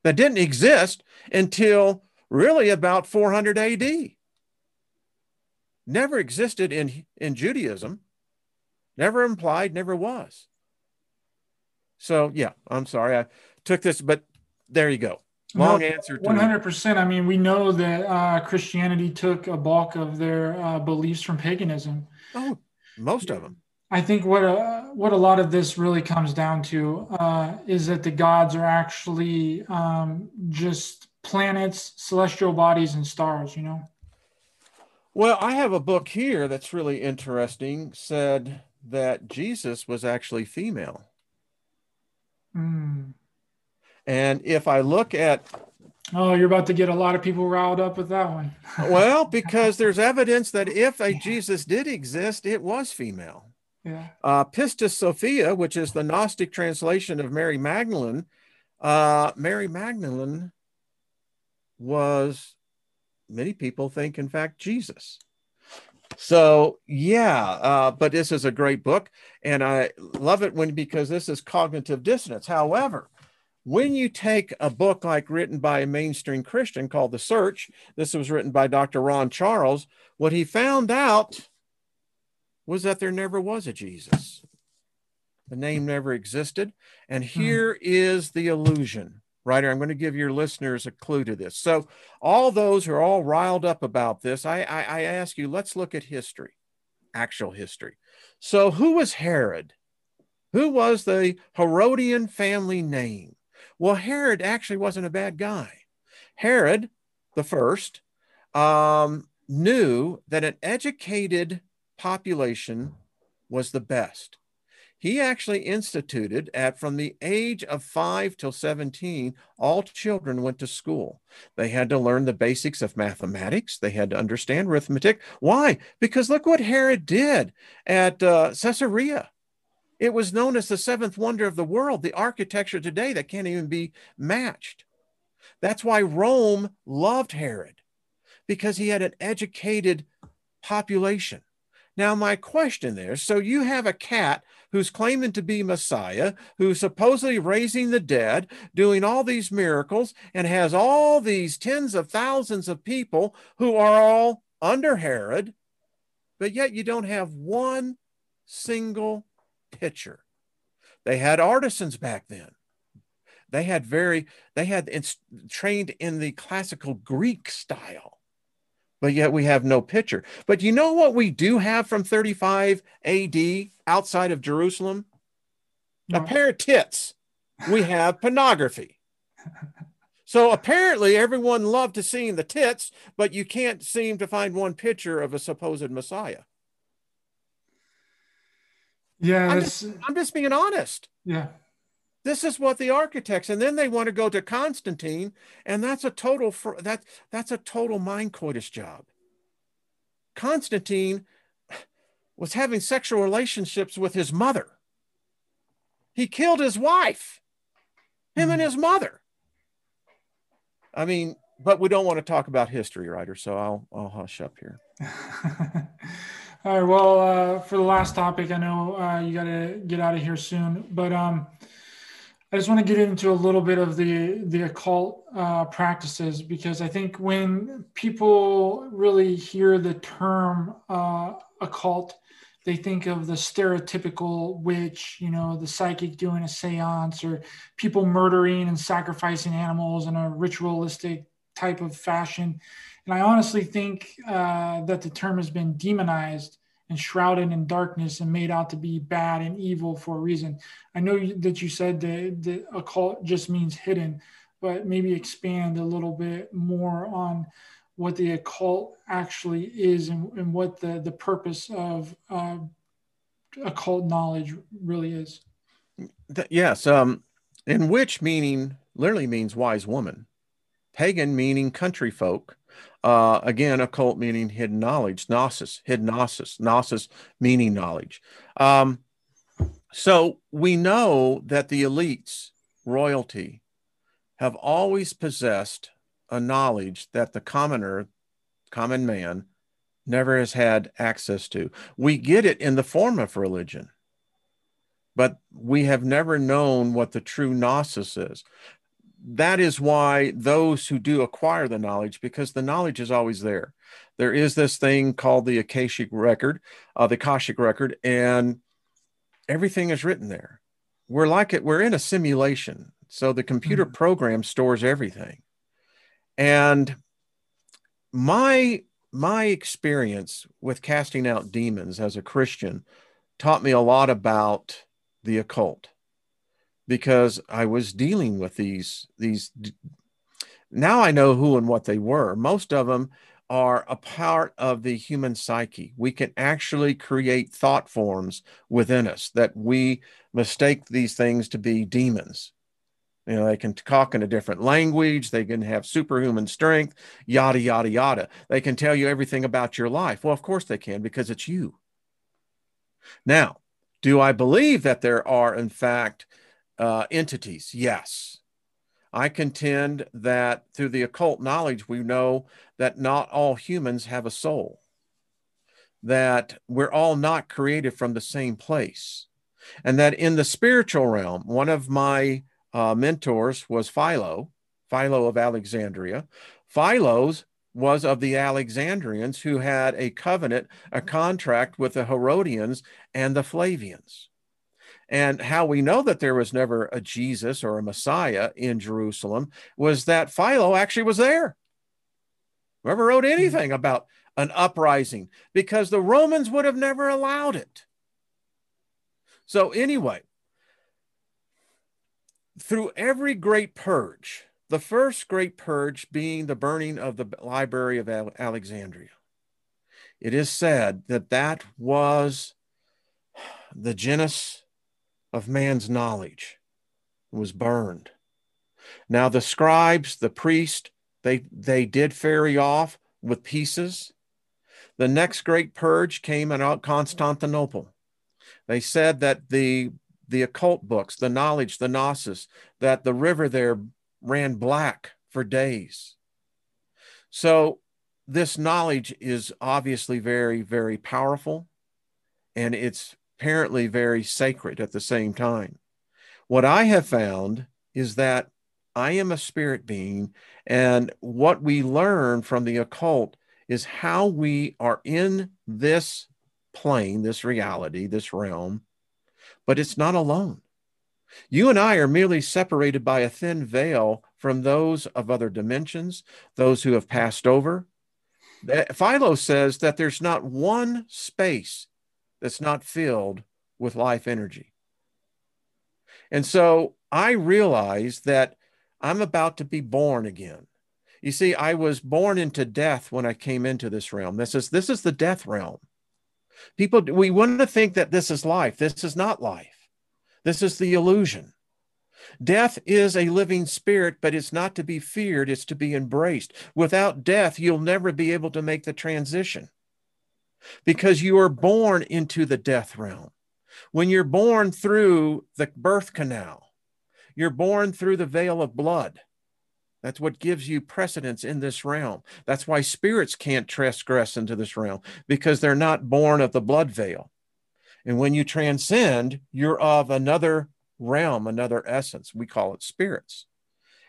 Speaker 3: that didn't exist until really about 400 AD. Never existed in, in Judaism, never implied, never was. So, yeah, I'm sorry I took this, but there you go. Long no, answer.
Speaker 2: One hundred percent. I mean, we know that uh, Christianity took a bulk of their uh, beliefs from paganism.
Speaker 3: Oh, most of them.
Speaker 2: I think what a, uh, what a lot of this really comes down to uh, is that the gods are actually um, just planets, celestial bodies, and stars. You know.
Speaker 3: Well, I have a book here that's really interesting. Said that Jesus was actually female. Mm. And if I look at
Speaker 2: Oh, you're about to get a lot of people riled up with that one. [laughs]
Speaker 3: well, because there's evidence that if a Jesus did exist, it was female.
Speaker 2: Yeah.
Speaker 3: Uh, Pistis Sophia, which is the Gnostic translation of Mary Magdalene, uh, Mary Magdalene was, many people think, in fact, Jesus. So yeah, uh, but this is a great book, and I love it when because this is cognitive dissonance. However, when you take a book like written by a mainstream Christian called The Search, this was written by Dr. Ron Charles, what he found out was that there never was a Jesus. The name never existed. And hmm. here hmm. is the illusion. Ryder, I'm going to give your listeners a clue to this. So, all those who are all riled up about this, I, I, I ask you, let's look at history, actual history. So, who was Herod? Who was the Herodian family name? Well, Herod actually wasn't a bad guy. Herod, the first, um, knew that an educated population was the best. He actually instituted at from the age of 5 till 17 all children went to school. They had to learn the basics of mathematics. They had to understand arithmetic. Why? Because look what herod did at uh, caesarea. It was known as the seventh wonder of the world the architecture today that can't even be matched. That's why rome loved herod because he had an educated population now, my question there so you have a cat who's claiming to be Messiah, who's supposedly raising the dead, doing all these miracles, and has all these tens of thousands of people who are all under Herod, but yet you don't have one single picture. They had artisans back then. They had very, they had trained in the classical Greek style but yet we have no picture. But you know what we do have from 35 AD outside of Jerusalem? No. A pair of tits. We have pornography. So apparently everyone loved to see the tits, but you can't seem to find one picture of a supposed Messiah.
Speaker 2: Yeah,
Speaker 3: I'm just, I'm just being honest.
Speaker 2: Yeah.
Speaker 3: This is what the architects, and then they want to go to Constantine, and that's a total for that that's a total mind coitus job. Constantine was having sexual relationships with his mother. He killed his wife, him and his mother. I mean, but we don't want to talk about history, Ryder. So I'll I'll hush up here. [laughs]
Speaker 2: All right. Well, uh, for the last topic, I know uh, you got to get out of here soon, but um, I just want to get into a little bit of the the occult uh, practices because I think when people really hear the term uh, occult, they think of the stereotypical witch, you know, the psychic doing a séance, or people murdering and sacrificing animals in a ritualistic type of fashion. And I honestly think uh, that the term has been demonized and shrouded in darkness and made out to be bad and evil for a reason. I know that you said that the occult just means hidden, but maybe expand a little bit more on what the occult actually is and, and what the, the purpose of uh, occult knowledge really is.
Speaker 3: Yes. Um, in which meaning literally means wise woman, pagan meaning country folk, uh, again, occult meaning hidden knowledge, gnosis, hidden gnosis, gnosis meaning knowledge. Um, so we know that the elites, royalty, have always possessed a knowledge that the commoner, common man, never has had access to. We get it in the form of religion, but we have never known what the true gnosis is that is why those who do acquire the knowledge, because the knowledge is always there. There is this thing called the Akashic record, uh, the Akashic record, and everything is written there. We're like it, we're in a simulation. So the computer mm-hmm. program stores everything. And my my experience with casting out demons as a Christian taught me a lot about the occult because I was dealing with these these now I know who and what they were. Most of them are a part of the human psyche. We can actually create thought forms within us that we mistake these things to be demons. You know, they can talk in a different language. They can have superhuman strength, yada, yada, yada. They can tell you everything about your life. Well, of course they can because it's you. Now, do I believe that there are, in fact, uh, entities, yes. I contend that through the occult knowledge, we know that not all humans have a soul, that we're all not created from the same place, and that in the spiritual realm, one of my uh, mentors was Philo, Philo of Alexandria. Philo's was of the Alexandrians who had a covenant, a contract with the Herodians and the Flavians. And how we know that there was never a Jesus or a Messiah in Jerusalem was that Philo actually was there. Whoever wrote mm-hmm. anything about an uprising, because the Romans would have never allowed it. So, anyway, through every great purge, the first great purge being the burning of the Library of Alexandria. It is said that that was the genus of man's knowledge was burned. Now the scribes, the priest, they they did ferry off with pieces. The next great purge came in Constantinople. They said that the the occult books, the knowledge, the gnosis, that the river there ran black for days. So, this knowledge is obviously very, very powerful and it's apparently very sacred at the same time. What I have found is that I am a spirit being, and what we learn from the occult is how we are in this plane, this reality, this realm, but it's not alone. You and I are merely separated by a thin veil from those of other dimensions, those who have passed over. Philo says that there's not one space that's not filled with life energy. And so I realize that I'm about to be born again. You see, I was born into death when I came into this realm. This is this is the death realm. People we want to think that this is life. This is not life. This is the illusion. Death is a living spirit, but it's not to be feared, it's to be embraced. Without death, you'll never be able to make the transition because you are born into the death realm. When you're born through the birth canal, you're born through the veil of blood. That's what gives you precedence in this realm. That's why spirits can't transgress into this realm because they're not born of the blood veil. And when you transcend, you're of another realm, another essence. We call it spirits.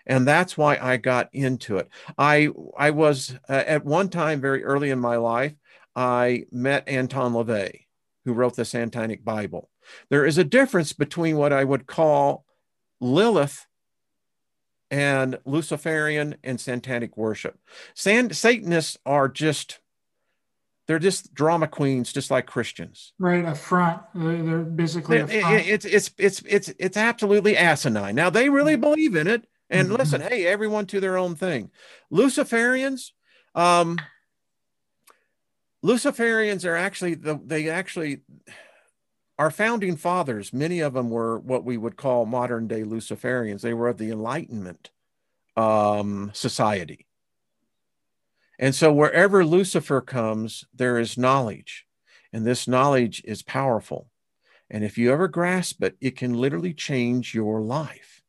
Speaker 3: And that's why I got into it. I I was uh, at one time very early in my life, I met Anton LaVey, who wrote the Satanic Bible. There is a difference between what I would call Lilith and Luciferian and Satanic worship. San- Satanists are just they're just drama queens, just like Christians.
Speaker 2: Right, a front. They're, they're basically
Speaker 3: it, it's it's it's it's it's absolutely asinine. Now they really mm-hmm. believe in it, and mm-hmm. listen, hey, everyone to their own thing. Luciferians, um, Luciferians are actually the they actually our founding fathers. Many of them were what we would call modern day Luciferians. They were of the Enlightenment um, society. And so wherever Lucifer comes, there is knowledge, and this knowledge is powerful. And if you ever grasp it, it can literally change your life.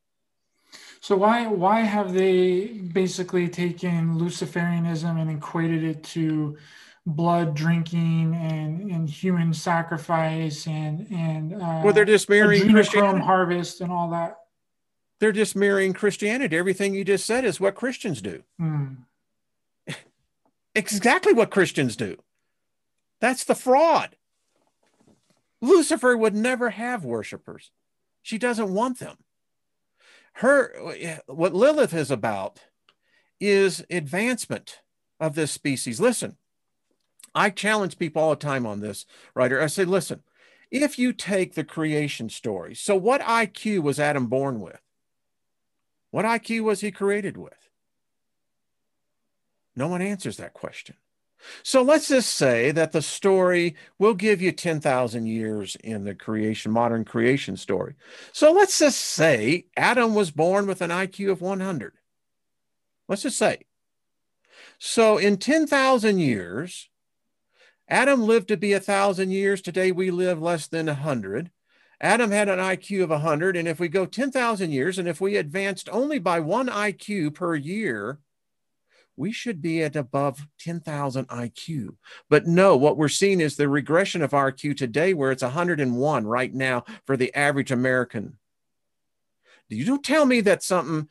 Speaker 2: So why why have they basically taken Luciferianism and equated it to blood drinking and, and human sacrifice and and uh,
Speaker 3: well they're just mirroring Christianity.
Speaker 2: harvest and all that.
Speaker 3: They're just mirroring Christianity. Everything you just said is what Christians do. Mm [laughs] exactly what Christians do. That's the fraud. Lucifer would never have worshipers. She doesn't want them. Her what Lilith is about is advancement of this species. Listen, I challenge people all the time on this, Ryder. I say, listen, if you take the creation story, so what IQ was Adam born with? What IQ was he created with? No one answers that question. So let's just say that the story will give you 10,000 years in the creation, modern creation story. So let's just say Adam was born with an IQ of 100. Let's just say. So in 10,000 years, Adam lived to be a thousand years. Today we live less than a 100. Adam had an IQ of 100. And if we go 10,000 years, and if we advanced only by one IQ per year, we should be at above 10,000 IQ. But no, what we're seeing is the regression of IQ today, where it's 101 right now for the average American. You don't tell me that something.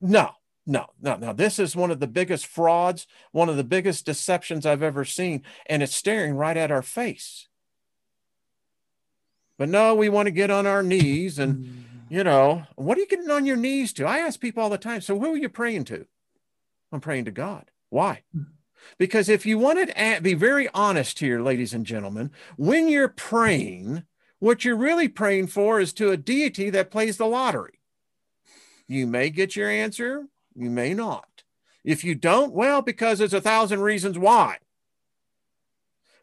Speaker 3: No, no, no, no. This is one of the biggest frauds, one of the biggest deceptions I've ever seen, and it's staring right at our face. But no, we want to get on our knees and, mm. you know, what are you getting on your knees to? I ask people all the time. So who are you praying to? I'm praying to God. Why? Mm. Because if you want to be very honest here, ladies and gentlemen, when you're praying, what you're really praying for is to a deity that plays the lottery. You may get your answer, you may not. If you don't, well, because there's a thousand reasons why.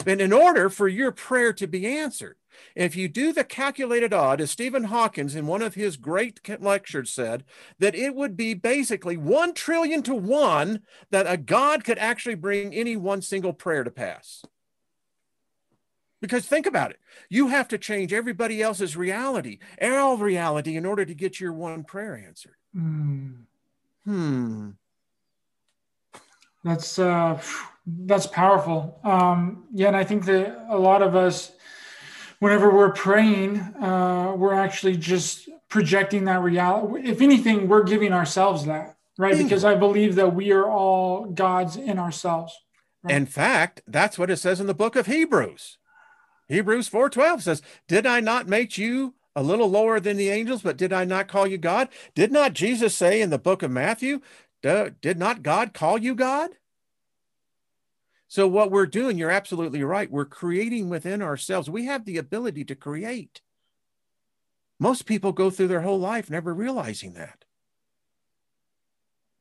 Speaker 3: But in order for your prayer to be answered, if you do the calculated odd, as Stephen Hawkins in one of his great lectures said, that it would be basically one trillion to one that a God could actually bring any one single prayer to pass. Because think about it. You have to change everybody else's reality, all reality, in order to get your one prayer answered. Mm. Hmm.
Speaker 2: That's uh that's powerful. Um yeah, and I think that a lot of us whenever we're praying, uh, we're actually just projecting that reality. If anything, we're giving ourselves that, right? Mm. Because I believe that we are all gods in ourselves.
Speaker 3: Right? In fact, that's what it says in the book of Hebrews. Hebrews 4:12 says, "Did I not make you a little lower than the angels, but did I not call you God? Did not Jesus say in the book of Matthew, did not God call you God?" So, what we're doing, you're absolutely right. We're creating within ourselves. We have the ability to create. Most people go through their whole life never realizing that.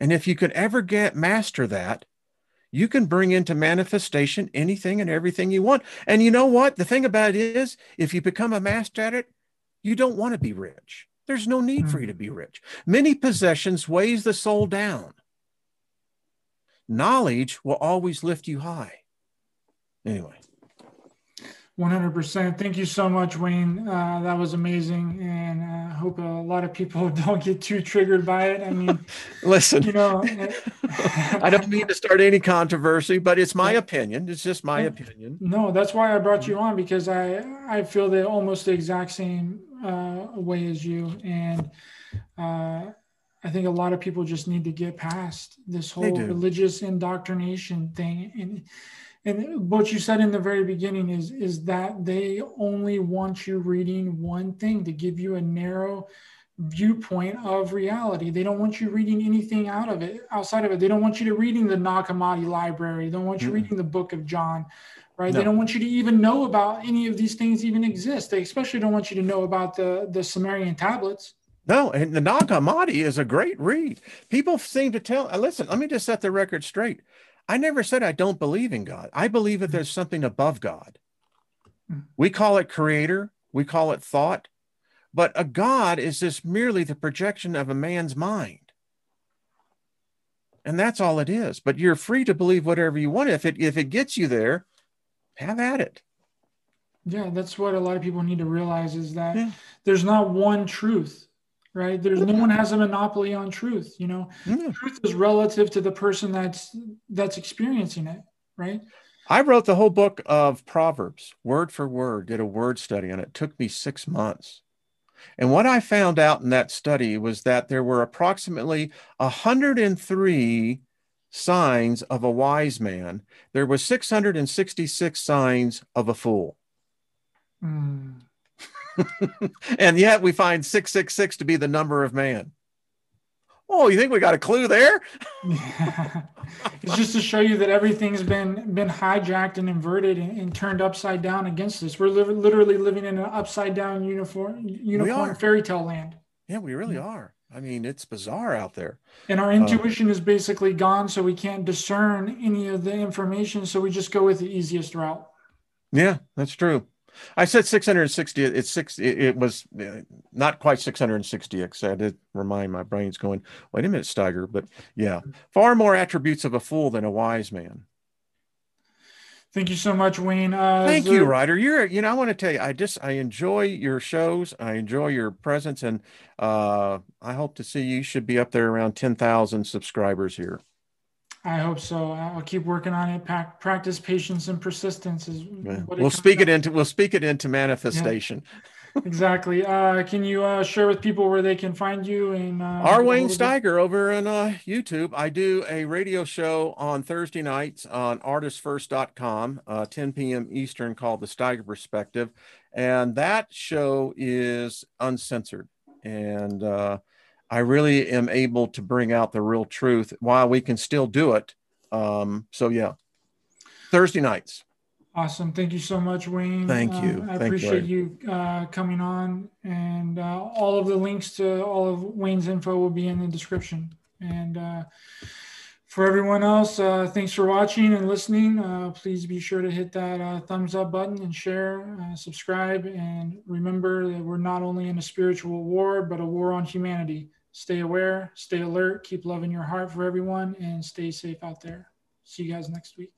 Speaker 3: And if you could ever get master that, you can bring into manifestation anything and everything you want. And you know what? The thing about it is, if you become a master at it, you don't want to be rich. There's no need mm. for you to be rich. Many possessions weighs the soul down knowledge will always lift you high. Anyway.
Speaker 2: 100%. Thank you so much, Wayne. Uh, that was amazing. And I uh, hope a lot of people [laughs] don't get too triggered by it. I mean, [laughs]
Speaker 3: listen, you know, [laughs] I don't mean to start any controversy, but it's my opinion. It's just my opinion.
Speaker 2: No, that's why I brought you on because I, I feel the almost the exact same way as you. And, uh, I think a lot of people just need to get past this whole religious indoctrination thing. And and what you said in the very beginning is is that they only want you reading one thing to give you a narrow viewpoint of reality. They don't want you reading anything out of it, outside of it. They don't want you to reading the Nag Hammadi library. They don't want you mm reading the book of John, right? No. They don't want you to even know about any of these things even exist. They especially don't want you to know about the the Sumerian tablets.
Speaker 3: No, and the Nag Hammadi is a great read. People seem to tell, listen, let me just set the record straight. I never said I don't believe in God. I believe that mm. there's something above God. Mm. We call it creator, we call it thought, but a God is just merely the projection of a man's mind. And that's all it is. But you're free to believe whatever you want. If it if it gets you there, have at it.
Speaker 2: Yeah, that's what a lot of people need to realize is that yeah. there's not one truth right there's no one has a monopoly on truth you know mm. truth is relative to the person that's that's experiencing it right
Speaker 3: i wrote the whole book of proverbs word for word did a word study and it took me six months and what i found out in that study was that there were approximately 103 signs of a wise man there was 666 signs of a fool mm. [laughs] and yet we find 666 to be the number of man. Oh, you think we got a clue there? [laughs]
Speaker 2: it's just to show you that everything's been been hijacked and inverted and, and turned upside down against us. We're li- literally living in an upside down uniform unicorn fairy tale land.
Speaker 3: Yeah, we really are. I mean, it's bizarre out there.
Speaker 2: And our intuition uh, is basically gone, so we can't discern any of the information. So we just go with the easiest route.
Speaker 3: Yeah, that's true. I said 660. It's six. It, it was uh, not quite 660. I had to remind my brain's going, wait a minute, Steiger. But yeah, far more attributes of a fool than a wise man.
Speaker 2: Thank you so much, Wayne. Uh,
Speaker 3: Thank you, Ryder. You're, you know, I want to tell you, I just, I enjoy your shows. I enjoy your presence, and uh, I hope to see you. Should be up there around 10,000 subscribers here.
Speaker 2: I hope so. I'll keep working on it. practice patience and persistence is.
Speaker 3: we'll speak it into. We'll speak it into manifestation.
Speaker 2: Yeah. Exactly. Uh, can you uh, share with people where they can find you? And uh,
Speaker 3: R. Wayne Steiger over on uh, YouTube. I do a radio show on Thursday nights on artistfirst.com, uh, 10 p.m. Eastern, called The Steiger Perspective. And that show is uncensored. And uh, I really am able to bring out the real truth while we can still do it. Um, so, yeah, Thursday nights.
Speaker 2: Awesome. Thank you so much, Wayne.
Speaker 3: Thank you.
Speaker 2: Uh, I
Speaker 3: Thank
Speaker 2: appreciate
Speaker 3: you.
Speaker 2: you uh, coming on. And uh, all of the links to all of Wayne's info will be in the description. And uh, for everyone else, uh, thanks for watching and listening. Uh, please be sure to hit that thumbs up button and share, subscribe. And remember that we're not only in a spiritual war, but a war on humanity. Stay aware, stay alert, keep loving your heart for everyone, and stay safe out there. See you guys next week.